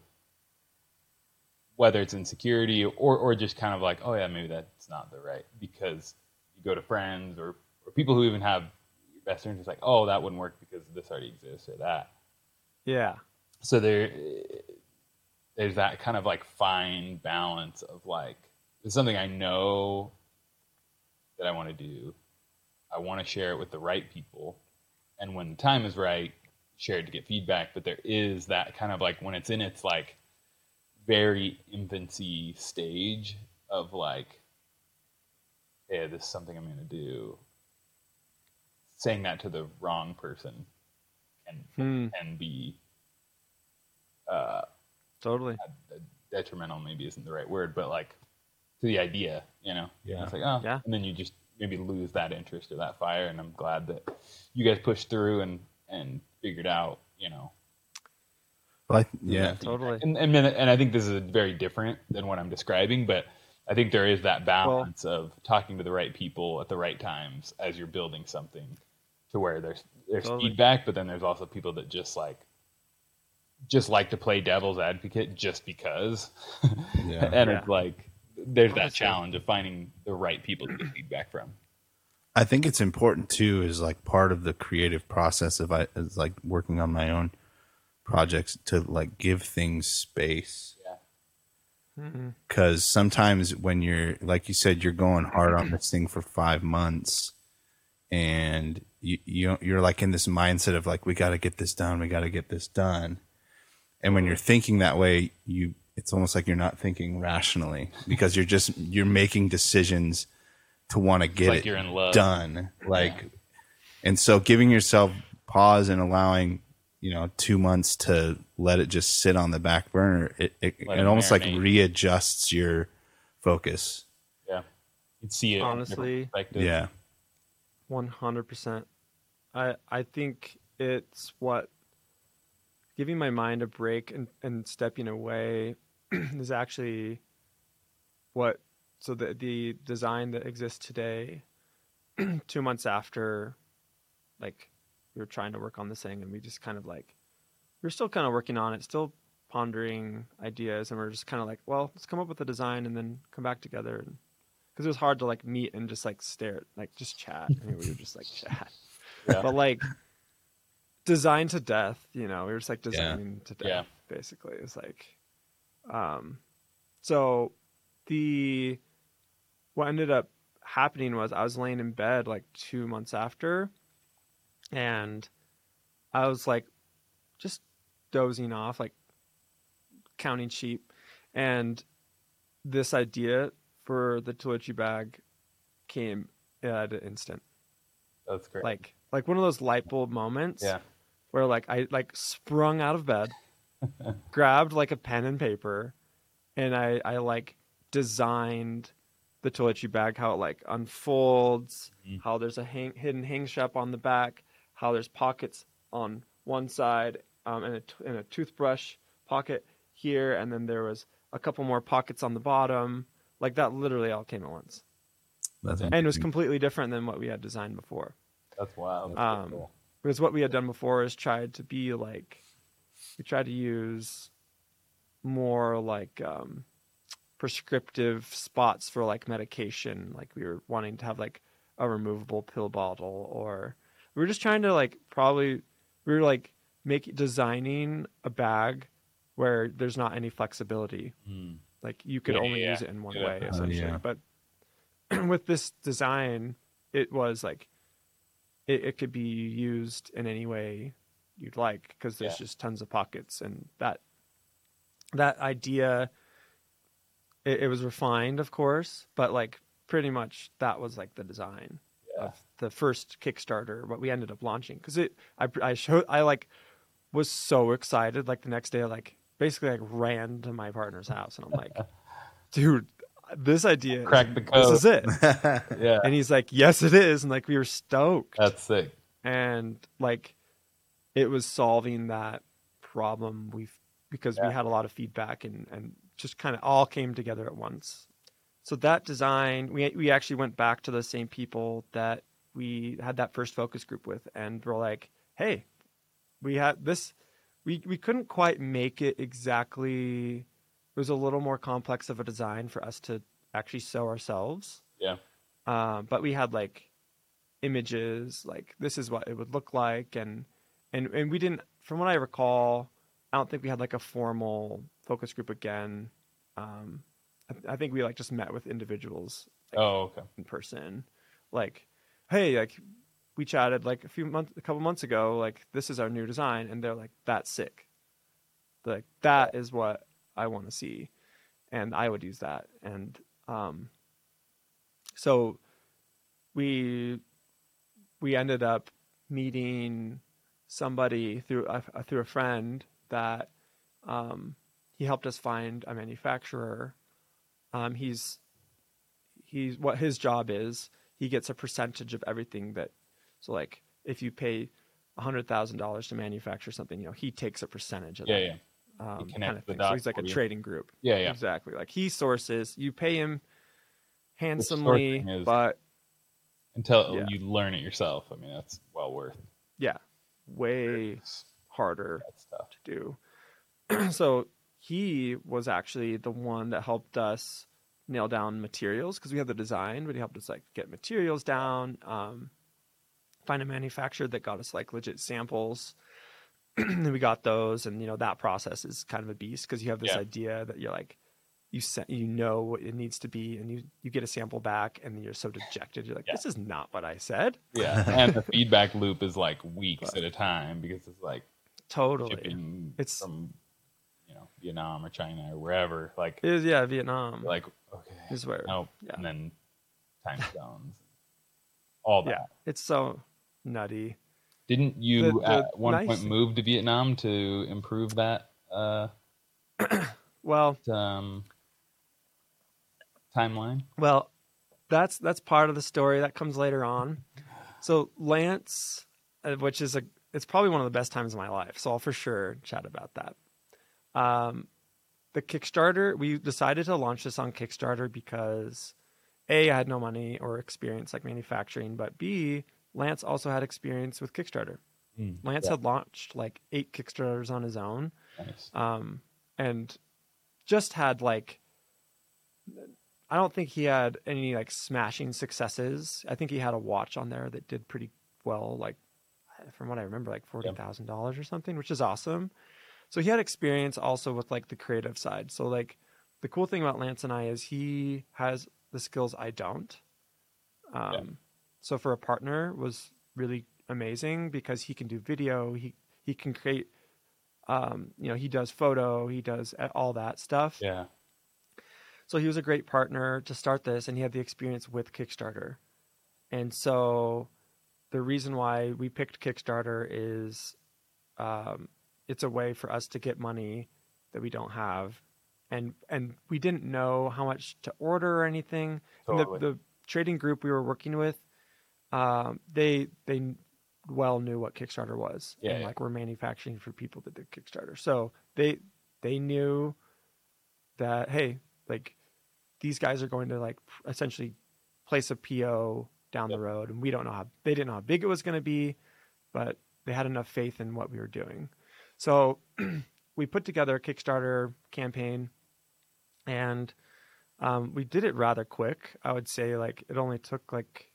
whether it's insecurity or or just kind of like oh yeah maybe that's not the right because you go to friends or or people who even have your best friends it's like oh that wouldn't work because this already exists or that yeah, so there there's that kind of like fine balance of like it's something I know that I want to do. I want to share it with the right people, and when the time is right, share it to get feedback. But there is that kind of like when it's in its like very infancy stage of like, yeah, this is something I'm going to do. Saying that to the wrong person can Hmm, can be uh, totally. detrimental. Maybe isn't the right word, but like to the idea, you know. Yeah. It's like oh, Yeah. and then you just maybe lose that interest or that fire. And I'm glad that you guys pushed through and and figured out, you know. Well, I, yeah. totally. And and then- and I think this is very different than what I'm describing, but I think there is that balance of talking to the right people at the right times as you're building something to where there's there's Totally. feedback, but then there's also people that just like just like to play devil's advocate just because. Yeah. and Yeah. it's like there's that challenge of finding the right people to get feedback from. I think it's important too, is like part of the creative process of I is like working on my own projects to like give things space. Yeah. Mm-hmm. Because sometimes when you're like you said, you're going hard on this thing for five months, and you, you you're like in this mindset of like we got to get this done, we got to get this done, and when you're thinking that way, you it's almost like you're not thinking rationally because you're just you're making decisions to want to get like it you're in love. done. Like, and so giving yourself pause and allowing, you know, two months to let it just sit on the back burner, it, it, it it almost like readjusts your focus. Yeah. You'd see it from a Honestly. Yeah. One hundred percent. I I think it's what giving my mind a break and, and stepping away is actually what so the the design that exists today two months after like we were trying to work on this thing and we just kind of like we are still kind of working on it still pondering ideas and we're just kind of like well let's come up with a design and then come back together because it was hard to like meet and just like stare at like just chat I mean, we were just like chat Yeah. but like design to death you know we were just like designing to death Yeah. basically it's like um so the what ended up happening was i was laying in bed like two months after and i was like just dozing off like counting sheep and this idea for the toiletry bag came at an instant That's great. like like one of those light bulb moments yeah. where like I like sprung out of bed, grabbed like a pen and paper, and I I like designed the toiletry bag how it like unfolds, Mhm. how there's a hang, hidden hang strap on the back, how there's pockets on one side, um, and a t- and a toothbrush pocket here, and then there was a couple more pockets on the bottom. Like that literally all came at once, That's and it was completely different than what we had designed before That's wild. That's Um, cool. because what we had done before is tried to be like we tried to use more like um, prescriptive spots for like medication like we were wanting to have like a removable pill bottle or we were just trying to like probably we were like make designing a bag where there's not any flexibility Mm. like you could Yeah, only yeah, use it in one yeah. way Oh, essentially yeah. but with this design it was like it, it could be used in any way you'd like because there's Yeah. just tons of pockets and that that idea it, it was refined of course but like pretty much that was like the design Yeah. of the first kickstarter what we ended up launching because it i i showed i like was so excited like the next day like basically like ran to my partner's house and i'm like dude this idea Crack the this is it Yeah. and he's like yes it is and like we were stoked That's sick. and like it was solving that problem we've because we had a lot of feedback and and just kind of all came together at once. So that design we we actually went back to the same people that we had that first focus group with and we're like hey we had this we we couldn't quite make it exactly it was a little more complex of a design for us to actually sew ourselves. Yeah. um, but we had like images like this is what it would look like and and and we didn't from what i recall i don't think we had like a formal focus group again. Um i, I think we like just met with individuals Oh, okay. in person. Like hey like we chatted like a few months a couple months ago like this is our new design and they're like that's sick. Like that is what i want to see and i would use that. And um so we we ended up meeting somebody through a, through a friend that um, he helped us find a manufacturer. Um, he's he's what his job is. He gets a percentage of everything that. So like if you pay hundred thousand dollars to manufacture something, you know he takes a percentage of Yeah, that. yeah. Um, kind of thing. So he's like a you. trading group. Yeah, yeah. Exactly. Like he sources, you pay him handsomely, but Until Yeah. you learn it yourself. I mean, that's well worth yeah, way harder stuff. to do. so he was actually the one that helped us nail down materials because we had the design, but he helped us like get materials down, um, find a manufacturer that got us like legit samples. and we got those, and you know that process is kind of a beast because you have this Yeah. idea that you're like you set, you know what it needs to be, and you you get a sample back, and you're so dejected. You're like, Yeah. this is not what I said. Yeah, and the feedback loop is like weeks at a time because it's like Totally, It's- from you know Vietnam or China or wherever. Like is yeah, Vietnam. like okay, is where nope, yeah. and then time zones, all that. yeah, it's so nutty. Didn't you The- the at one nice point move to Vietnam to improve that uh, Well, um, timeline? Well, that's that's part of the story that comes later on. So Lance, uh, which is a, it's probably one of the best times of my life. So I'll for sure chat about that. Um, the Kickstarter, we decided to launch this on Kickstarter because a I had no money or experience like manufacturing, but b Lance also had experience with Kickstarter. Mm, Lance yeah, had launched like eight Kickstarters on his own nice. um, and just had like I don't think he had any like smashing successes. I think he had a watch on there that did pretty well, like from what I remember, like forty thousand dollars or something, which is awesome. So he had experience also with like the creative side. So like the cool thing about Lance and I is he has the skills I don't. Um, Yeah. So for a partner was really amazing because he can do video. He he can create um, you know, he does photo, he does all that stuff. Yeah, So he was a great partner to start this, and he had the experience with Kickstarter. And so the reason why we picked Kickstarter is um, it's a way for us to get money that we don't have, and and we didn't know how much to order or anything. Totally. the, the trading group we were working with, um, they they well knew what Kickstarter was, Yeah, and yeah. like we're manufacturing for people that did Kickstarter, so they they knew that hey, like these guys are going to like essentially place a PO down Yep. the road, and we don't know how they didn't know how big it was going to be, but they had enough faith in what we were doing. So we put together a Kickstarter campaign, and um, we did it rather quick. I would say like it only took like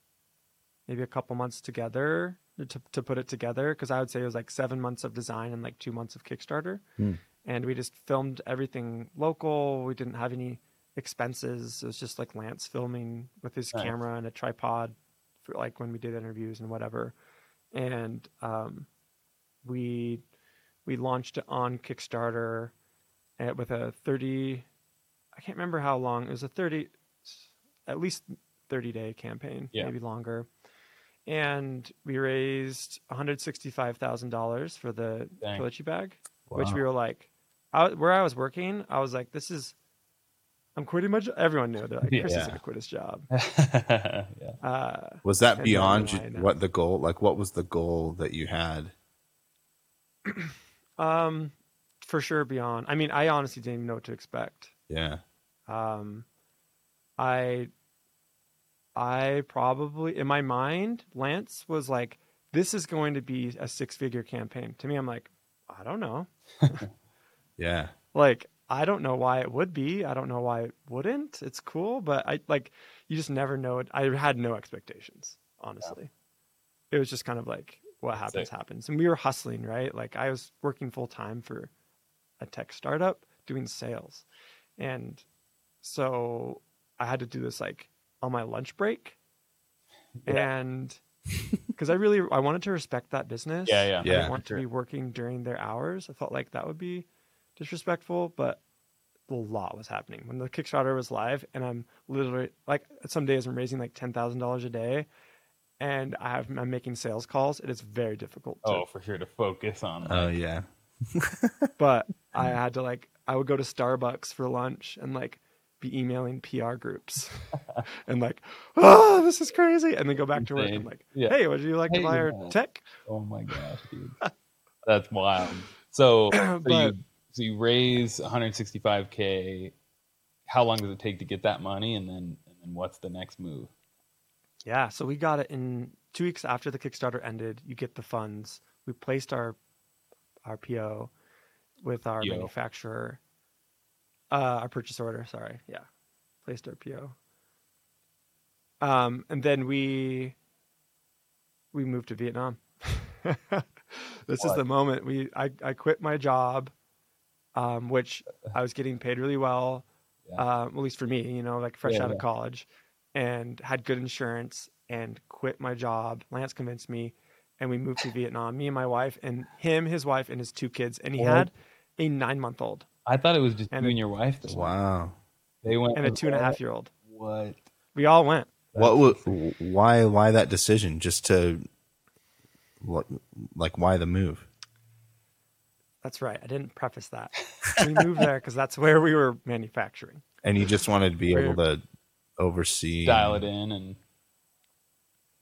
maybe a couple months together to to put it together because I would say it was like seven months of design and like two months of Kickstarter, Hmm. And we just filmed everything local. We didn't have any expenses. It was just like Lance filming with his Nice. camera and a tripod for like when we did interviews and whatever. And um, we we launched it on Kickstarter at, with a 30 I can't remember how long. It was a 30 at least 30 day campaign, Yeah. maybe longer. And we raised $165,000 for the Dang. Bag, which we were like I, where I was working, I was like this is I'm quitting my job. Everyone knew. They're like, Chris is Yeah. going to quit his job. yeah. Uh, Was that beyond you- what the goal? Like, what was the goal that you had? um, for sure beyond. I mean, I honestly didn't even know what to expect. Yeah, Um, I, I probably in my mind, Lance was like, "This is going to be a six-figure campaign." To me, I'm like, I don't know. yeah, Like, I don't know why it would be. I don't know why it wouldn't. It's cool, but I like you just never know it. I had no expectations, honestly. It was just kind of like what happens Sick. happens. And we were hustling, right? Like I was working full time for a tech startup doing sales. And so I had to do this like on my lunch break. Yeah. And because I really I wanted to respect that business. Yeah, yeah. I Yeah, didn't want to be working during their hours. I felt like that would be disrespectful, but a lot was happening when the Kickstarter was live, and I'm literally like some days I'm raising like ten thousand dollars a day, and I have I'm making sales calls. It is very difficult. To, Oh, for sure to focus on. oh like, yeah, but I had to like I would go to Starbucks for lunch and like be emailing PR groups and like, oh, this is crazy, and then go back to work and Insane. like, Yeah. hey, would you like to Hey, buy our tech? Oh my gosh, dude, that's wild. So, so But- you so you raise 165k. How long does it take to get that money, and then and then what's the next move? Yeah, so we got it in two weeks after the Kickstarter ended. You get the funds. We placed our our PO with our manufacturer, uh, our purchase order. Sorry, yeah, placed our PO. Um, and then we we moved to Vietnam. this is the moment we I, I quit my job, um, which I was getting paid really well, Yeah. um, at least for me, you know, like fresh Yeah, out yeah. of college, and had good insurance and quit my job. Lance convinced me, and we moved to Vietnam. Me and my wife, and him, his wife, and his two kids, and he What? had a nine month old I thought it was just And you and your wife. that. Wow. They went and a with two and a all- half year old. What? We all went. What would, why why that decision? Just to what like why the move? That's right. I didn't preface that. We moved there because that's where we were manufacturing. And you just wanted to be We're- able to oversee Dial it in and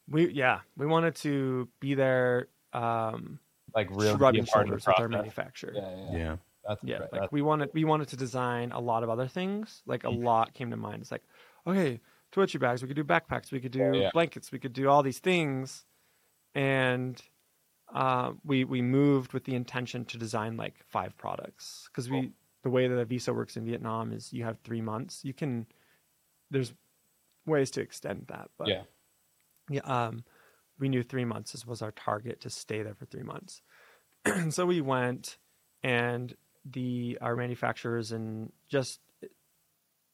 We yeah, we wanted to be there, um, like really be rubbing a part of the shoulders with our process. manufacturer. Yeah, yeah, Yeah. That's Yeah, right. like That's- we wanted we wanted to design a lot of other things. Like Mm-hmm. a lot came to mind. It's like, okay, toiletry bags. We could do backpacks. We could do yeah. blankets. We could do all these things, and uh, we we moved with the intention to design like five products because we the way that a visa works in Vietnam is you have three months. You can there's ways to extend that, but yeah. yeah, um, we knew three months was our target to stay there for three months. and so we went, and the our manufacturers in just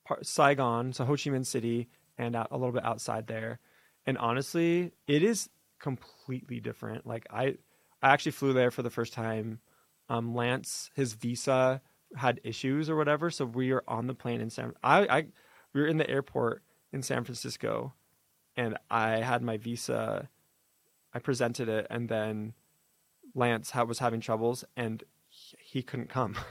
part, Saigon, so Ho Chi Minh City, and out, a little bit outside there. And honestly, it is completely different. Like I, I actually flew there for the first time. Um, Lance, his visa had issues or whatever, so we were on the plane in San. I, I, we were in the airport in San Francisco, and I had my visa. I presented it, and then Lance was having troubles, and he, he couldn't come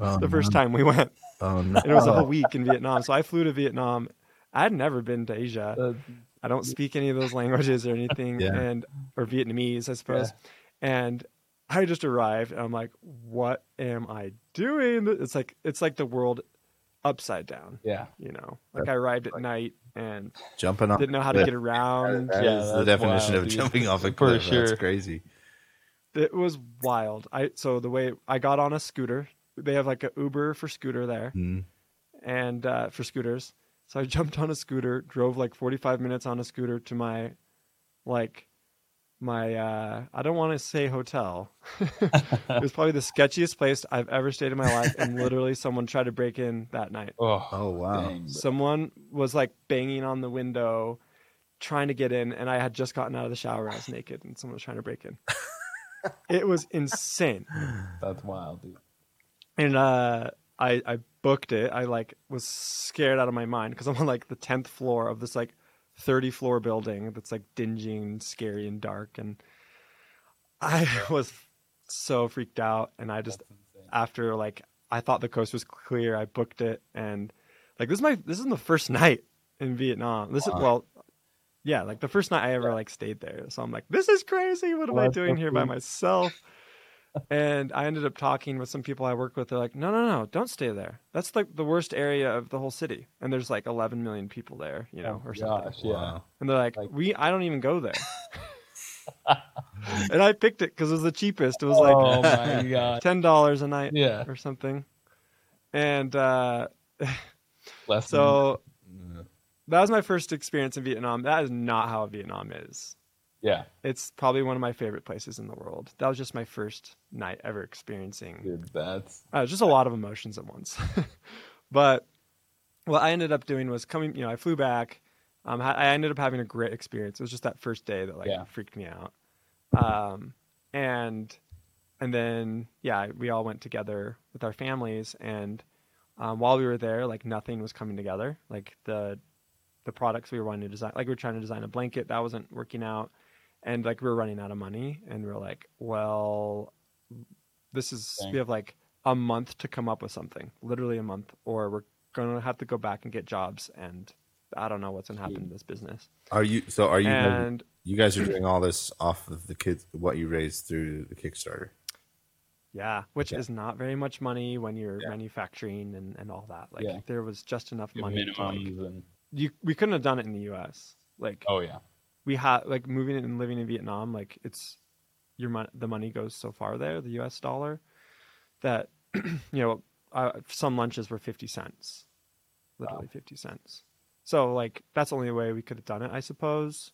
Oh, the first time we went. Oh no. It was a whole week in Vietnam, so I flew to Vietnam. I had never been to Asia. Uh, I don't speak any of those languages or anything, Yeah. and or Vietnamese, I suppose. And I just arrived, and I'm like, "What am I doing?" It's like it's like the world upside down. yeah. You know, like I arrived at night and Jumping off didn't know how to get around. That Yeah, is the definition wild, of dude. jumping off a For cliff. sure. That's crazy. It was wild. I so the way I got on a scooter, they have like a Uber for scooter there, Mm. and uh, for scooters. So I jumped on a scooter, drove like 45 minutes on a scooter to my, like, my uh, I don't want to say hotel. it was probably the sketchiest place I've ever stayed in my life, and literally someone tried to break in that night. Oh, Oh wow. dang. Someone was like banging on the window, trying to get in, and I had just gotten out of the shower. I was naked, and someone was trying to break in. it was insane. That's wild, dude. and uh I I booked it. I like was scared out of my mind because I'm on like the tenth floor of this like thirty floor building that's like dingy and scary and dark, and I was so freaked out. And I just after like I thought the coast was clear, I booked it, and like this is my this is the first night in Vietnam. This is well. Yeah, like the first night I ever like stayed there. So I'm like, this is crazy. What am I doing here by myself? And I ended up talking with some people I work with. They're like, no, no, no, don't stay there. That's like the worst area of the whole city. And there's like 11 million people there, you know, Oh, or something. gosh, yeah. Wow. And they're like, Like- we, I don't even go there. and I picked it because it was the cheapest. It was like oh my god. ten dollars a night, Yeah. or something. And uh, so Yeah. that was my first experience in Vietnam. That is not how Vietnam is. Yeah, It's probably one of my favorite places in the world. That was just my first night ever experiencing dude. That's uh, just a lot of emotions at once. but what I ended up doing was coming. You know, I flew back. Um, I ended up having a great experience. It was just that first day that like Yeah. freaked me out. Um, and and then yeah, we all went together with our families. And um, while we were there, like nothing was coming together. Like the the products we were wanting to design, like we were trying to design a blanket that wasn't working out, and like we were running out of money. And we are like, well, this is Dang. we have like a month to come up with something, literally a month, or we're gonna have to go back and get jobs. And I don't know what's gonna happen to this business. Are you so are you and you guys are doing all this off of the kids what you raised through the Kickstarter? yeah, which Yeah. is not very much money when you're Yeah. manufacturing and, and all that. Like Yeah. there was just enough the money. To, like, minimums and you we couldn't have done it in the U.S. Like oh yeah, we had like moving and living in Vietnam. Like it's your mon- the money goes so far there, the U.S. dollar, that you know uh, some lunches were fifty cents. literally 50 cents. So like that's the only way we could have done it, I suppose.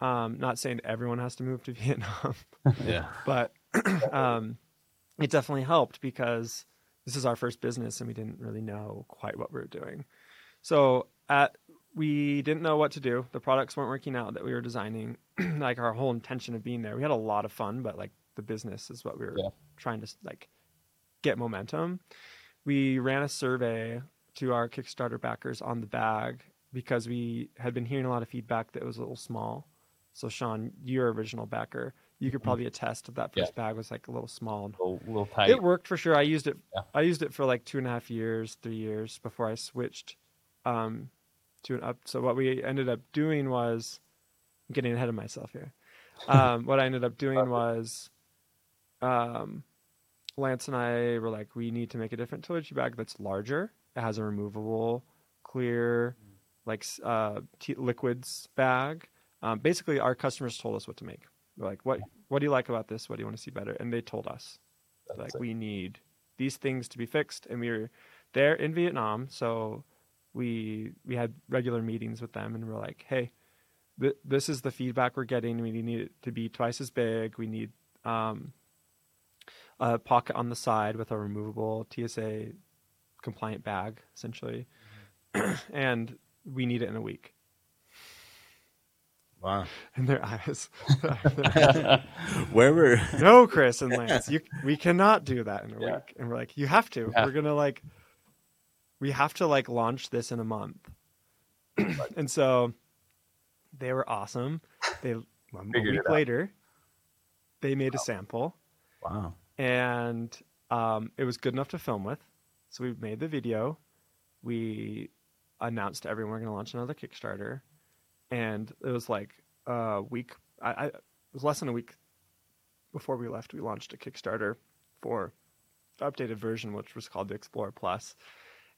Um, not saying everyone has to move to Vietnam, Yeah. but um, it definitely helped because this is our first business and we didn't really know quite what we were doing. So at we didn't know what to do. The products weren't working out that we were designing. like our whole intention of being there, we had a lot of fun, but like the business is what we were Yeah. trying to like get momentum. We ran a survey to our Kickstarter backers on the bag because we had been hearing a lot of feedback that it was a little small. So Sean, your original backer, you could probably attest that that first Yeah. bag was like a little small. little, little tight. It worked for sure. I used it. Yeah. I used it for like two and a half years, three years before I switched um, to an up. So what we ended up doing was I'm getting ahead of myself here. Um, what I ended up doing was, um, Lance and I were like, we need to make a different toiletry bag that's larger. It has a removable, clear, like uh, t- liquids bag. Um, basically, our customers told us what to make. They're like, what What do you like about this? What do you want to see better? And they told us That's like it. we need these things to be fixed and we were there in vietnam so we we had regular meetings with them and we're like hey th- this is the feedback we're getting we need it to be twice as big we need um, a pocket on the side with a removable tsa compliant bag essentially and we need it in a week Wow. In their eyes Where were no, Chris and Lance, you we cannot do that in a Yeah. week. And we're like, you have to. Yeah. We're gonna like, we have to like launch this in a month. and so, they were awesome. They a week later, they made a sample, Wow. and um, it was good enough to film with. So we made the video. We announced to everyone we're going to launch another Kickstarter, and it was like a week. I, I it was less than a week before we left. We launched a Kickstarter for the updated version, which was called the Explorer Plus,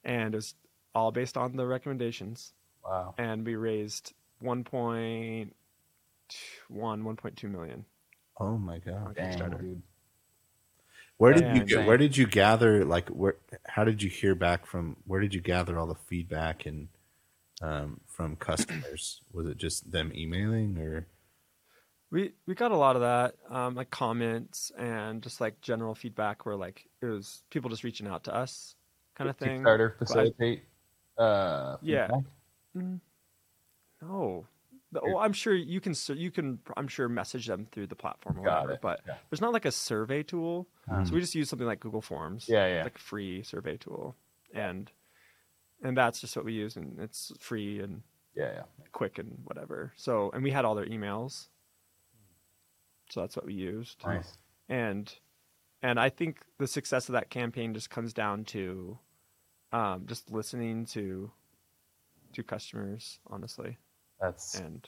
and it was all based on the recommendations. wow. And we raised 1.1, 1.2 million Oh my god. Dang, dude. Where did Yeah, you get, where did you gather like where how did you hear back from where did you gather all the feedback and um, from customers? Was it just them emailing or We we got a lot of that, um, like comments and just like general feedback, where like it was people just reaching out to us, kind of thing. Kickstarter But I- facilitate. Uh, Yeah. feedback? No, The- oh, I'm sure you can. You can. I'm sure message them through the platform or Got whatever. it. But Yeah. there's not like a survey tool, Um, so we just use something like Google Forms. Yeah, yeah. Like a free survey tool, and and that's just what we use, and it's free and yeah, yeah. quick and whatever. So and we had all their emails, so that's what we used. Nice. and and I think the success of that campaign just comes down to um, just listening to to customers, honestly, That's and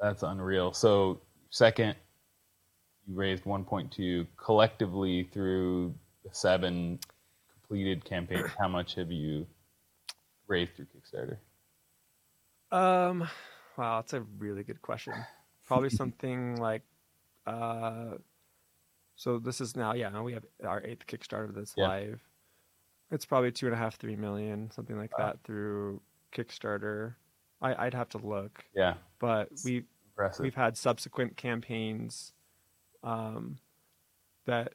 that's unreal. So second, you raised 1.2 collectively through the seven completed campaigns. How much have you raised through Kickstarter? um, wow, that's a really good question. Probably something like, uh, so this is now, yeah, now we have our eighth Kickstarter that's Yeah. live. It's probably two and a half, three million, something like Wow. that through Kickstarter. I, I'd have to look, Yeah, but we impressive. we've had subsequent campaigns um, that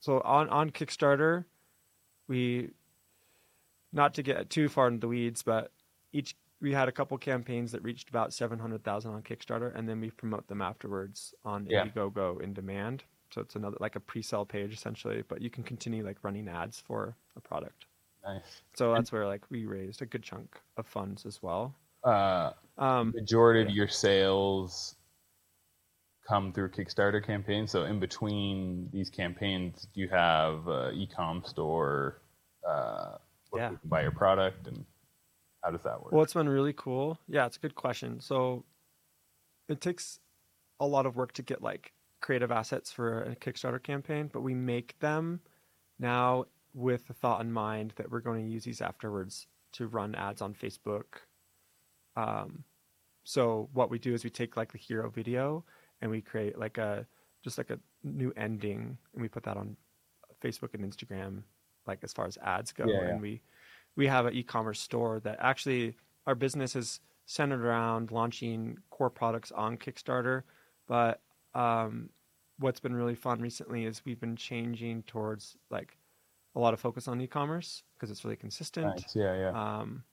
so on on Kickstarter we not to get too far into the weeds but each we had a couple campaigns that reached about 700,000 on Kickstarter and then we promote them afterwards on Yeah. Indiegogo in demand so it's another like a pre-sale page essentially but you can continue like running ads for a product nice. so that's where like we raised a good chunk of funds as well Uh, um, majority of your sales come through Kickstarter campaigns. So in between these campaigns, do you have uh, e-com store uh, where Yeah. people can buy your product, and how does that work? Well, it's been really cool. Yeah, it's a good question. So it takes a lot of work to get like creative assets for a Kickstarter campaign, but we make them now with the thought in mind that we're going to use these afterwards to run ads on Facebook. Um, so what we do is we take like the hero video and we create like a just like a new ending and we put that on Facebook and Instagram, like as far as ads go, Yeah, yeah. and we we have an e-commerce store that actually our business is centered around launching core products on Kickstarter. But um, what's been really fun recently is we've been changing towards like a lot of focus on e-commerce because it's really consistent. Nice. Yeah, yeah, Um,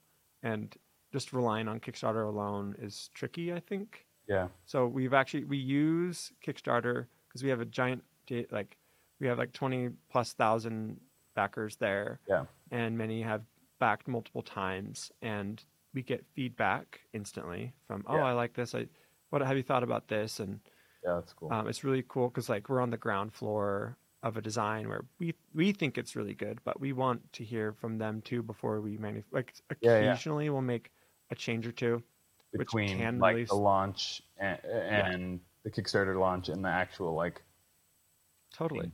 and just relying on Kickstarter alone is tricky, I think. yeah. So we've actually we use Kickstarter because we have a giant like we have like twenty plus thousand backers there, Yeah. and many have backed multiple times, and we get feedback instantly from oh Yeah. I like this I what have you thought about this and Yeah, that's cool. um, it's really cool because like we're on the ground floor of a design where we we think it's really good, but we want to hear from them too before we manuf- like Yeah, yeah. occasionally we'll make a change or two. which Between can like release- the launch and, and the Kickstarter launch and the actual like Totally.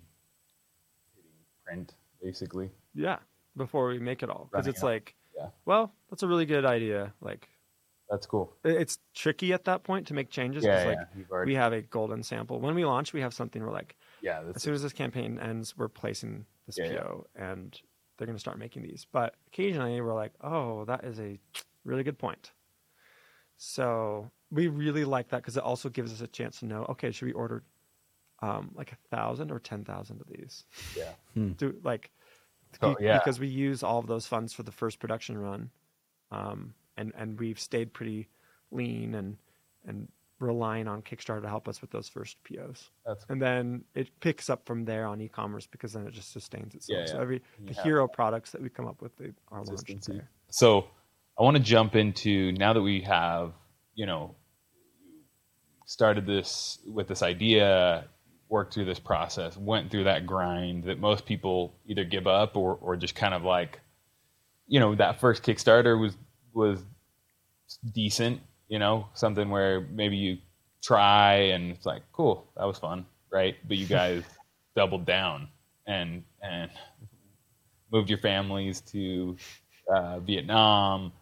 print, basically. Yeah, before we make it all, because it's out. like, Yeah, well, that's a really good idea. Like, that's cool. it's tricky at that point to make changes Yeah, because yeah. like already, we have a golden sample. When we launch, we have something we're like, yeah, as this soon as this campaign ends, we're placing this Yeah, yeah. PO, and they're going to start making these. But occasionally, we're like, oh, that is a really good point. So we really like that because it also gives us a chance to know, okay, should we order um, like a thousand or ten thousand of these? yeah, do like Oh, yeah. because we use all of those funds for the first production run um, and and we've stayed pretty lean and and relying on kickstarter to help us with those first pos that's and then it picks up from there on e-commerce because then it just sustains itself. Yeah, so every You the hero products that we come up with they are launched there. So I want to jump into now that we have, you know, started this with this idea, worked through this process, went through that grind that most people either give up or, or just kind of like, you know, that first Kickstarter was was decent, you know, something where maybe you try and it's like, cool, that was fun, right? But you guys doubled down and and moved your families to uh, Vietnam,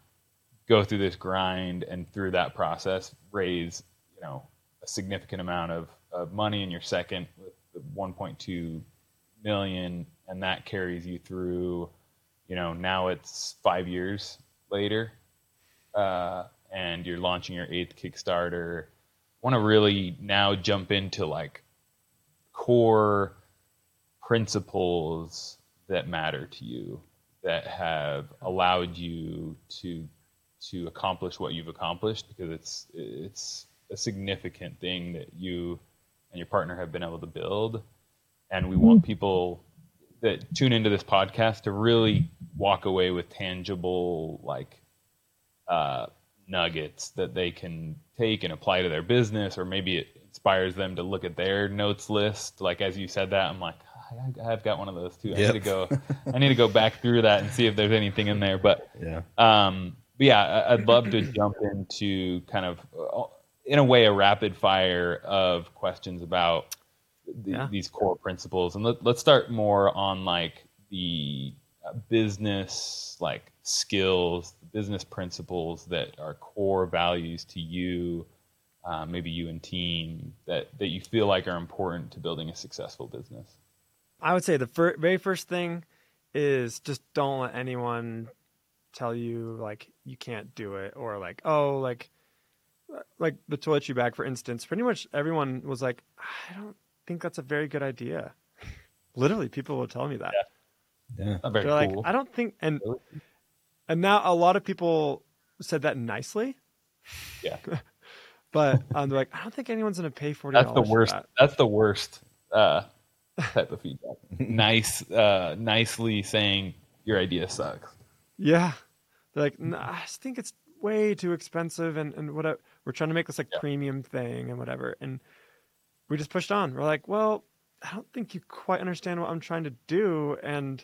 go through this grind, and through that process, raise you know a significant amount of, of money in your second with the 1.2 million, and that carries you through. You know, now it's five years later, uh, and you're launching your eighth Kickstarter. Want to really now jump into like core principles that matter to you that have allowed you to to accomplish what you've accomplished because it's it's a significant thing that you and your partner have been able to build and we want people that tune into this podcast to really walk away with tangible like uh, nuggets that they can take and apply to their business, or maybe it inspires them to look at their notes list. Like as you said that, I'm like, I, I've got one of those too. I Yep. need to go. I need to go back through that and see if there's anything in there. But Yeah. um, but yeah, I'd love to jump into kind of, uh, in a way, a rapid fire of questions about the, Yeah. these core principles, and let, let's start more on like the uh, business like skills, the business principles that are core values to you, uh, maybe you and team that that you feel like are important to building a successful business. i would say the fir- very first thing is just don't let anyone tell you like you can't do it or like oh like like the toiletry bag for instance pretty much everyone was like i don't think that's a very good idea literally people will tell me that Yeah. Not very they're cool. like i don't think and Really? and now a lot of people said that nicely yeah, but um, they're like i don't think anyone's going to pay 40 that's the worst. That's the worst uh, type of feedback. nice, uh, nicely saying your idea sucks. Yeah. They're like, nah, I just think it's way too expensive and, and whatever. We're trying to make this like Yeah. premium thing and whatever. And we just pushed on. We're like, well, I don't think you quite understand what I'm trying to do. And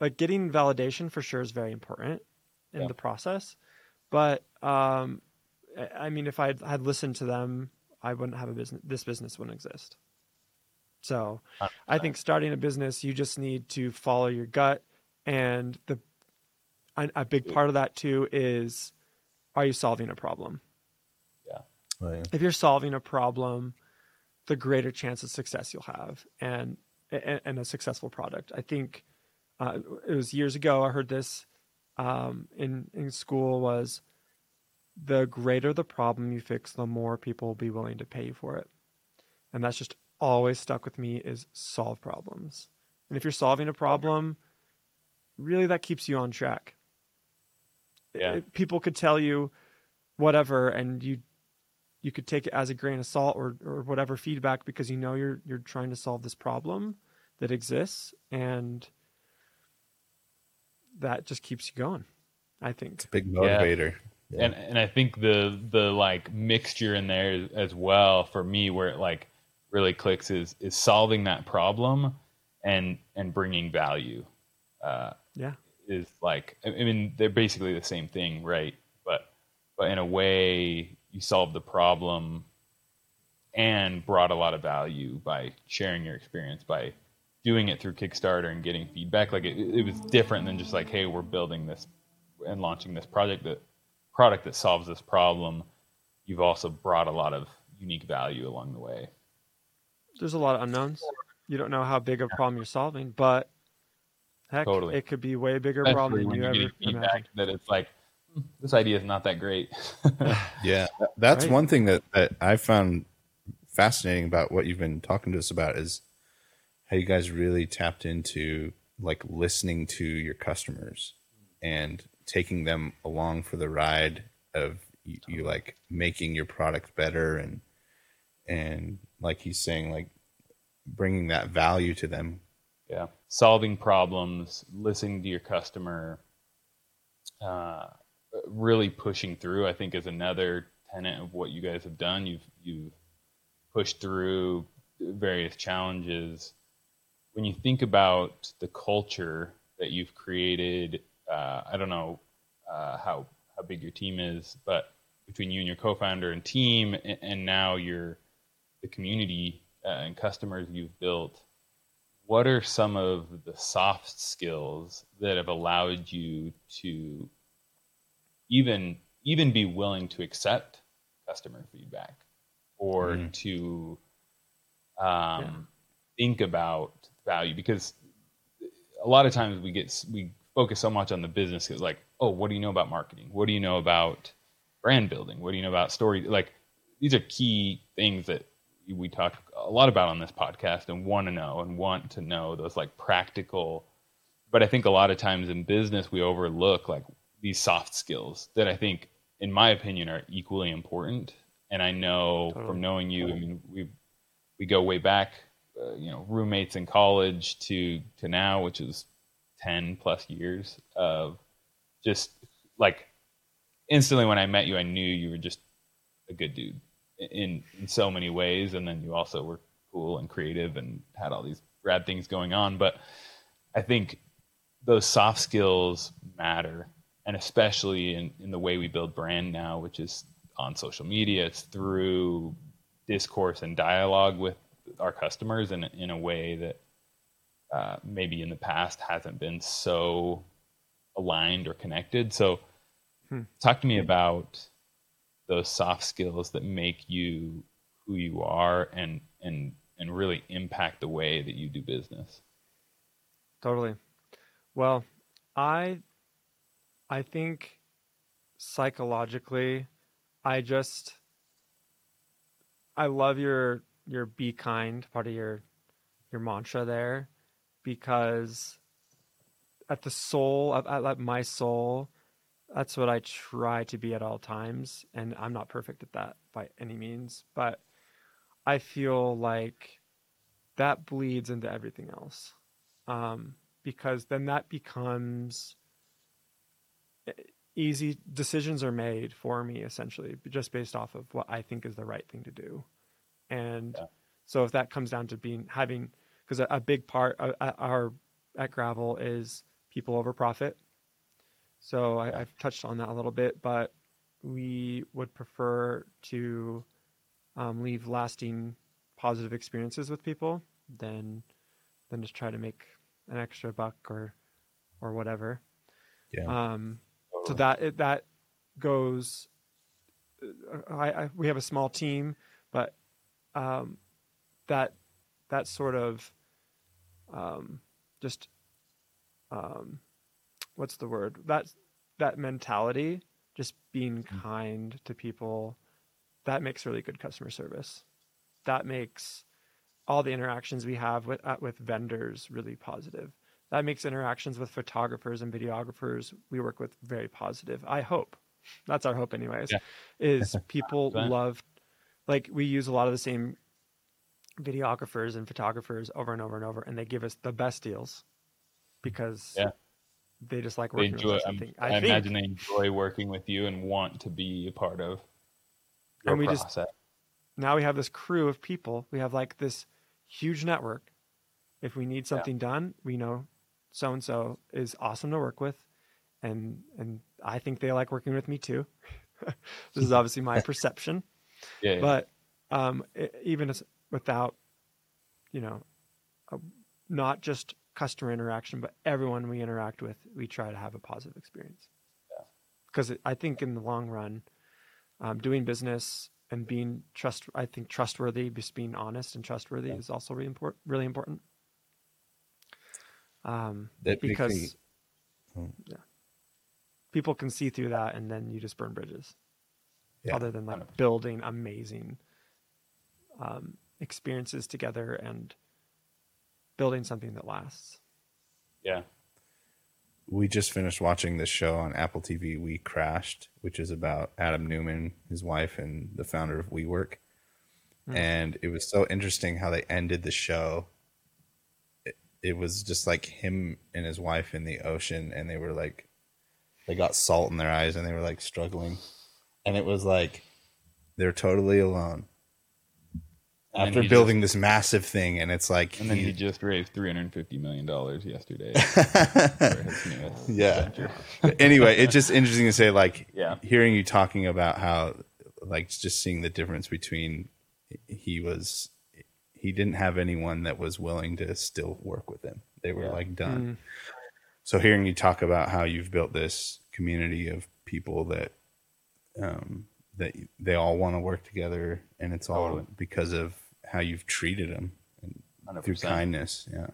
like getting validation for sure is very important in Yeah. the process. But um, I I mean, if I had listened to them, I wouldn't have a business. This business wouldn't exist. So I think starting a business, you just need to follow your gut, and the a, a big part of that too is, are you solving a problem? Yeah, yeah. If you're solving a problem, the greater chance of success you'll have, and and, and a successful product. I think uh, it was years ago I heard this. um, in in school was the greater the problem you fix, the more people will be willing to pay you for it. And that's just always stuck with me is solve problems. And if you're solving a problem, really that keeps you on track. Yeah. It- people could tell you whatever and you you could take it as a grain of salt or, or whatever feedback because you know you're you're trying to solve this problem that exists and that just keeps you going. I think. It's a big motivator. and and I think the the like mixture in there as well for me where it like really clicks is is solving that problem and and bringing value uh, Yeah. is like I I mean they're basically the same thing right but but in a way you solved the problem and brought a lot of value by sharing your experience by doing it through Kickstarter and getting feedback like it, it was different than just like hey we're building this and launching this project that product that solves this problem you've also brought a lot of unique value along the way There's a lot of unknowns. You don't know how big a problem you're solving, but heck, Totally. it could be way bigger Especially problem than you you're ever feedback imagined. that it's like "Hmm, this idea is not that great Yeah, that's Right. one thing that, that I found fascinating about what you've been talking to us about is how you guys really tapped into like listening to your customers and taking them along for the ride of you, you like making your product better and and like he's saying like bringing that value to them. Yeah. Solving problems, listening to your customer, uh, really pushing through, I think is another tenet of what you guys have done. You've, you've pushed through various challenges. When you think about the culture that you've created, uh, I don't know uh, how, how big your team is, but between you and your co-founder and team, and, and now your the community uh, and customers you've built, what are some of the soft skills that have allowed you to even even be willing to accept customer feedback or Mhm. to um, Yeah. think about value because a lot of times we get we focus so much on the business it's like oh what do you know about marketing what do you know about brand building what do you know about story like these are key things that we talk a lot about on this podcast and want to know and want to know those like practical but i think a lot of times in business we overlook like these soft skills that i think in my opinion are equally important. And i know Totally. from knowing you i mean we we go way back uh, you know roommates in college to to now which is 10 plus years of just like instantly when i met you i knew you were just a good dude in in so many ways. And then you also were cool and creative and had all these rad things going on. But i think those soft skills matter and especially in, in the way we build brand now which is on social media it's through discourse and dialogue with our customers in, in a way that uh, maybe in the past hasn't been so aligned or connected so Hmm. talk to me about those soft skills that make you who you are and and and really impact the way that you do business. Totally. Well, I I think psychologically I just I love your your be kind part of your your mantra there because at the soul at, at my soul that's what I try to be at all times and I'm not perfect at that by any means but I feel like that bleeds into everything else um, because then that becomes easy decisions are made for me essentially just based off of what I think is the right thing to do and Yeah. so if that comes down to being having because a, a big part of, at our at gravel is people over profit so I, I've touched on that a little bit but we would prefer to um, leave lasting positive experiences with people than than just try to make an extra buck or or whatever. Yeah. Um, so that it, that goes. I, I we have a small team, but um, that that sort of um, just um, what's the word? That that mentality just being kind to people that makes really good customer service. That makes all the interactions we have with uh, with vendors really positive that makes interactions with photographers and videographers we work with very positive i hope that's our hope anyways Yeah. is people love like we use a lot of the same videographers and photographers over and over and over and they give us the best deals because Yeah. they just like working with us. I think. I, imagine they enjoy working with you and want to be a part of And we just- process. now we have this crew of people. We have like this huge network. If we need something done, we know so and so is awesome to work with, and and I think they like working with me too. this is obviously my perception, yeah, yeah. but um, e- even as, without, you know, a, not just customer interaction, but everyone we interact with, we try to have a positive experience. Yeah. Because I think in the long run, um, doing business and being trust, I think trustworthy, just being honest and trustworthy Yeah. is also really important. Really important. Um, That because me- Oh. yeah, people can see through that, and then you just burn bridges. Yeah. Other than like building amazing um, experiences together and building something that lasts. yeah, we just finished watching this show on Apple TV, We Crashed, which is about Adam Neumann, his wife, and the founder of WeWork. And it was so interesting how they ended the show. It, was just like him and his wife in the ocean, and they were like, they got salt in their eyes, and they were like struggling. And it was like they're totally alone And after building this massive thing, and it's like and then he- he just raised three hundred fifty million dollars yesterday for his newest Yeah. anyway, it's just interesting to say, like, Yeah. hearing you talking about how, like, just seeing the difference between he was, he didn't have anyone that was willing to still work with him. They were Yeah. like done. So hearing you talk about how you've built this community of people that, um, that they all want to work together, and it's all Totally. because of how you've treated them and through kindness. Yeah.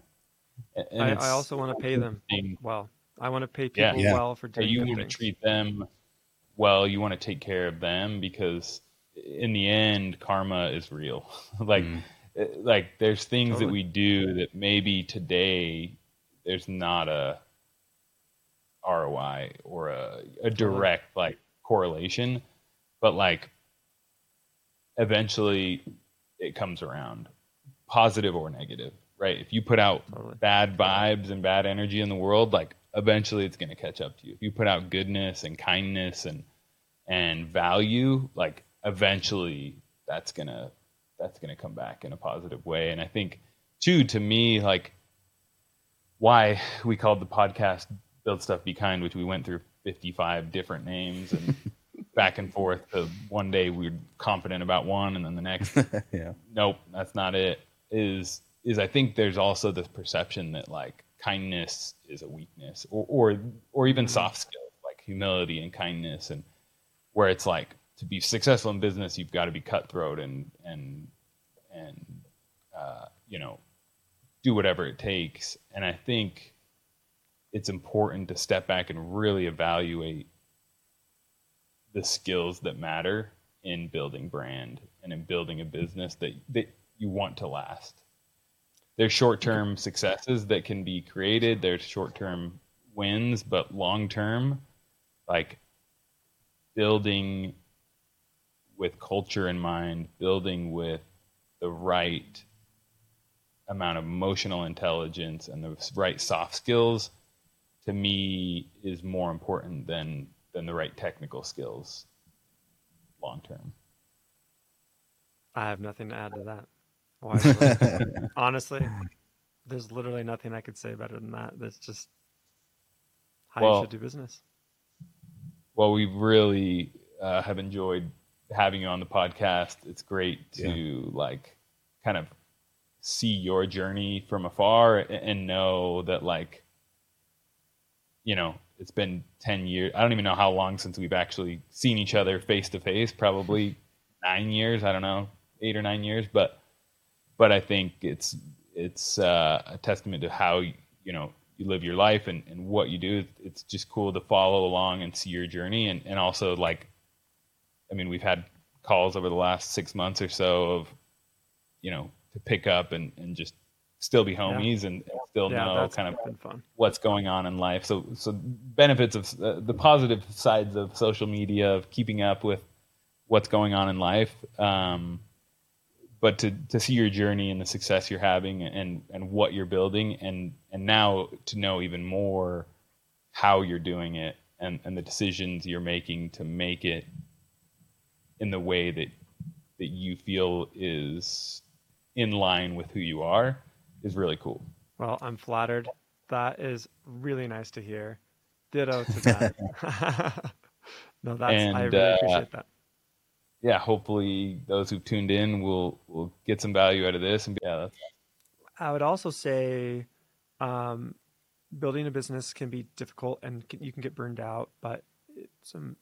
And- and I, I also want to pay them well. I want to pay people Yeah. well for that doing you good want to treat them well you want to take care of them because in the end karma is real like eh, Uh, like there's things that we do that maybe today there's not a ROI or a, a direct like correlation but like eventually it comes around positive or negative right? If you put out Totally. bad vibes and bad energy in the world like eventually it's going to catch up to you. If you put out goodness and kindness and and value like eventually that's going to that's going to come back in a positive way and i think too to me like why we called the podcast build stuff be kind which we went through 55 different names and back and forth to one day we were confident about one and then the next Yeah. nope, that's not it. Is is I think there's also this perception that like kindness is a weakness, or or or even mm-hmm. soft skills like humility and kindness, and where it's like to be successful in business, you've got to be cutthroat and and and uh, you know do whatever it takes. And I think it's important to step back and really evaluate the skills that matter in building brand and in building a business that, that you want to last. There's short term successes that can be created, there's short term wins, but long term, like building with culture in mind, building with the right amount of emotional intelligence and the right soft skills to me is more important than than the right technical skills long term. I have nothing to add to that. Wisely. Honestly, there's literally nothing I could say better than that. That's just how Well- you should do business. Well, we really uh, have enjoyed having you on the podcast. It's great to like kind of see your journey from afar and know that like you know it's been 10 years i don't even know how long since we've actually seen each other face to face probably nine years i don't know eight or nine years but but i think it's it's uh, a testament to how you know you live your life and, and what you do. It's just cool to follow along and see your journey. And, and also like, I mean, we've had calls over the last six months or so of, you know, to pick up and, and just still be homies yeah. and, and, still yeah, know kind of fun. what's going on in life. So, so benefits of uh, the positive sides of social media of keeping up with what's going on in life. Um, but to, to see your journey and the success you're having and, and what you're building and, and now to know even more how you're doing it and, and the decisions you're making to make it in the way that that you feel is in line with who you are is really cool. Well, I'm flattered. That is really nice to hear. Ditto to that. no, that's and, I really uh, appreciate that yeah, hopefully those who've tuned in will will get some value out of this. And yeah, I would also say, um, building a business can be difficult and can, you can get burned out. But some,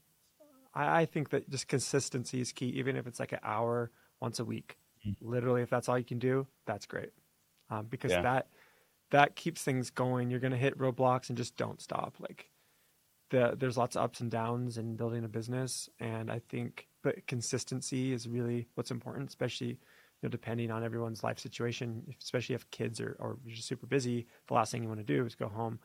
I, I, think that just consistency is key. Even if it's like an hour once a week, mm-hmm. literally, if that's all you can do, that's great, um, because yeah. that that keeps things going. You're gonna hit roadblocks and just don't stop. Like the, there's lots of ups and downs in building a business, and I think but consistency is really what's important, especially you know depending on everyone's life situation. Especially if kids are or you're just super busy, the last thing you want to do is go home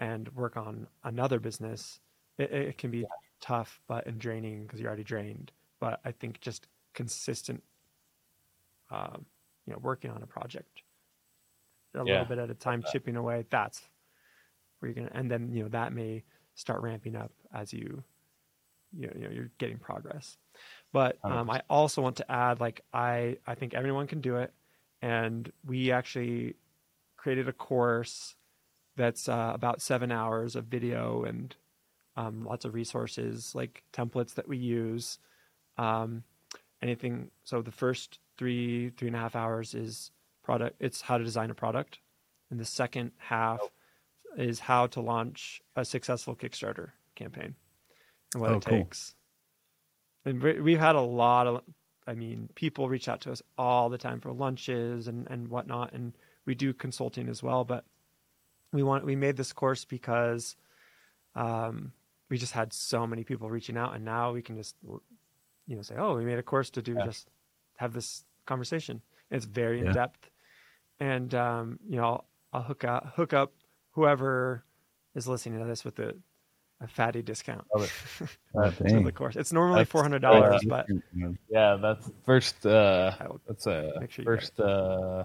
and work on another business. It, it can be tough, but and draining because you're already drained. But I think just consistent, um, you know, working on a project a yeah. little bit at a time, chipping away. That's where you're gonna, and then you know that may start ramping up as you you know, you know you're getting progress. But um, I also want to add, like I I think everyone can do it, and we actually created a course that's uh, about seven hours of video and um, lots of resources like templates that we use. Um, anything. So the first three three and a half hours is product. It's how to design a product, and the second half oh. is how to launch a successful Kickstarter campaign and what oh, it cool. takes. And we've had a lot of, I mean, people reach out to us all the time for lunches and, and whatnot. And we do consulting as well. But we want, we made this course because um, we just had so many people reaching out. And now we can just, you know, say, oh, we made a course to do yeah. just have this conversation. it's very yeah. in depth. And, um, you know, I'll, I'll hook up, hook up whoever is listening to this with the a fatty discount oh, to the course. It's normally four hundred dollars, but yeah, that's first. Uh, that's a sure first uh,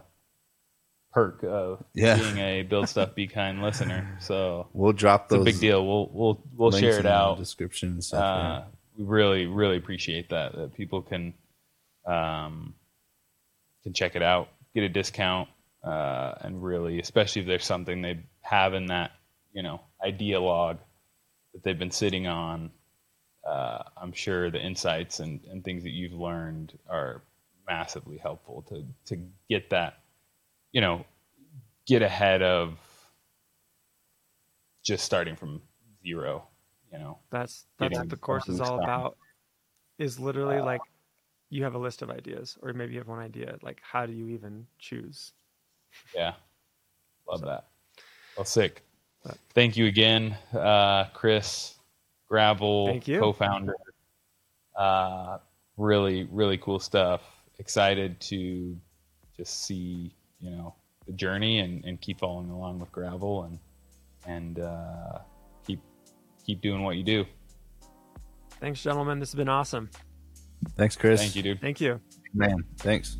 perk of yeah. being a build stuff be kind listener. So we'll drop those. Big deal. We'll we'll we'll share it out. Description and stuff. Uh. We really really appreciate that that people can um can check it out, get a discount, uh, and really, especially if there's something they have in that you know idea log that they've been sitting on, uh, I'm sure the insights and, and things that you've learned are massively helpful to to get that, you know, get ahead of just starting from zero. You know, that's that's what the course is all about. Is literally uh, like you have a list of ideas, or maybe you have one idea. Like, how do you even choose? Yeah, love so. that. Well, sick. Thank you again, uh, Chris Gravel, co-founder. Uh, really, really cool stuff. Excited to just see you know the journey and, and keep following along with Gravel and and uh, keep keep doing what you do. Thanks, gentlemen. This has been awesome. Thanks, Chris. Thank you, dude. Thank you, man. Thanks.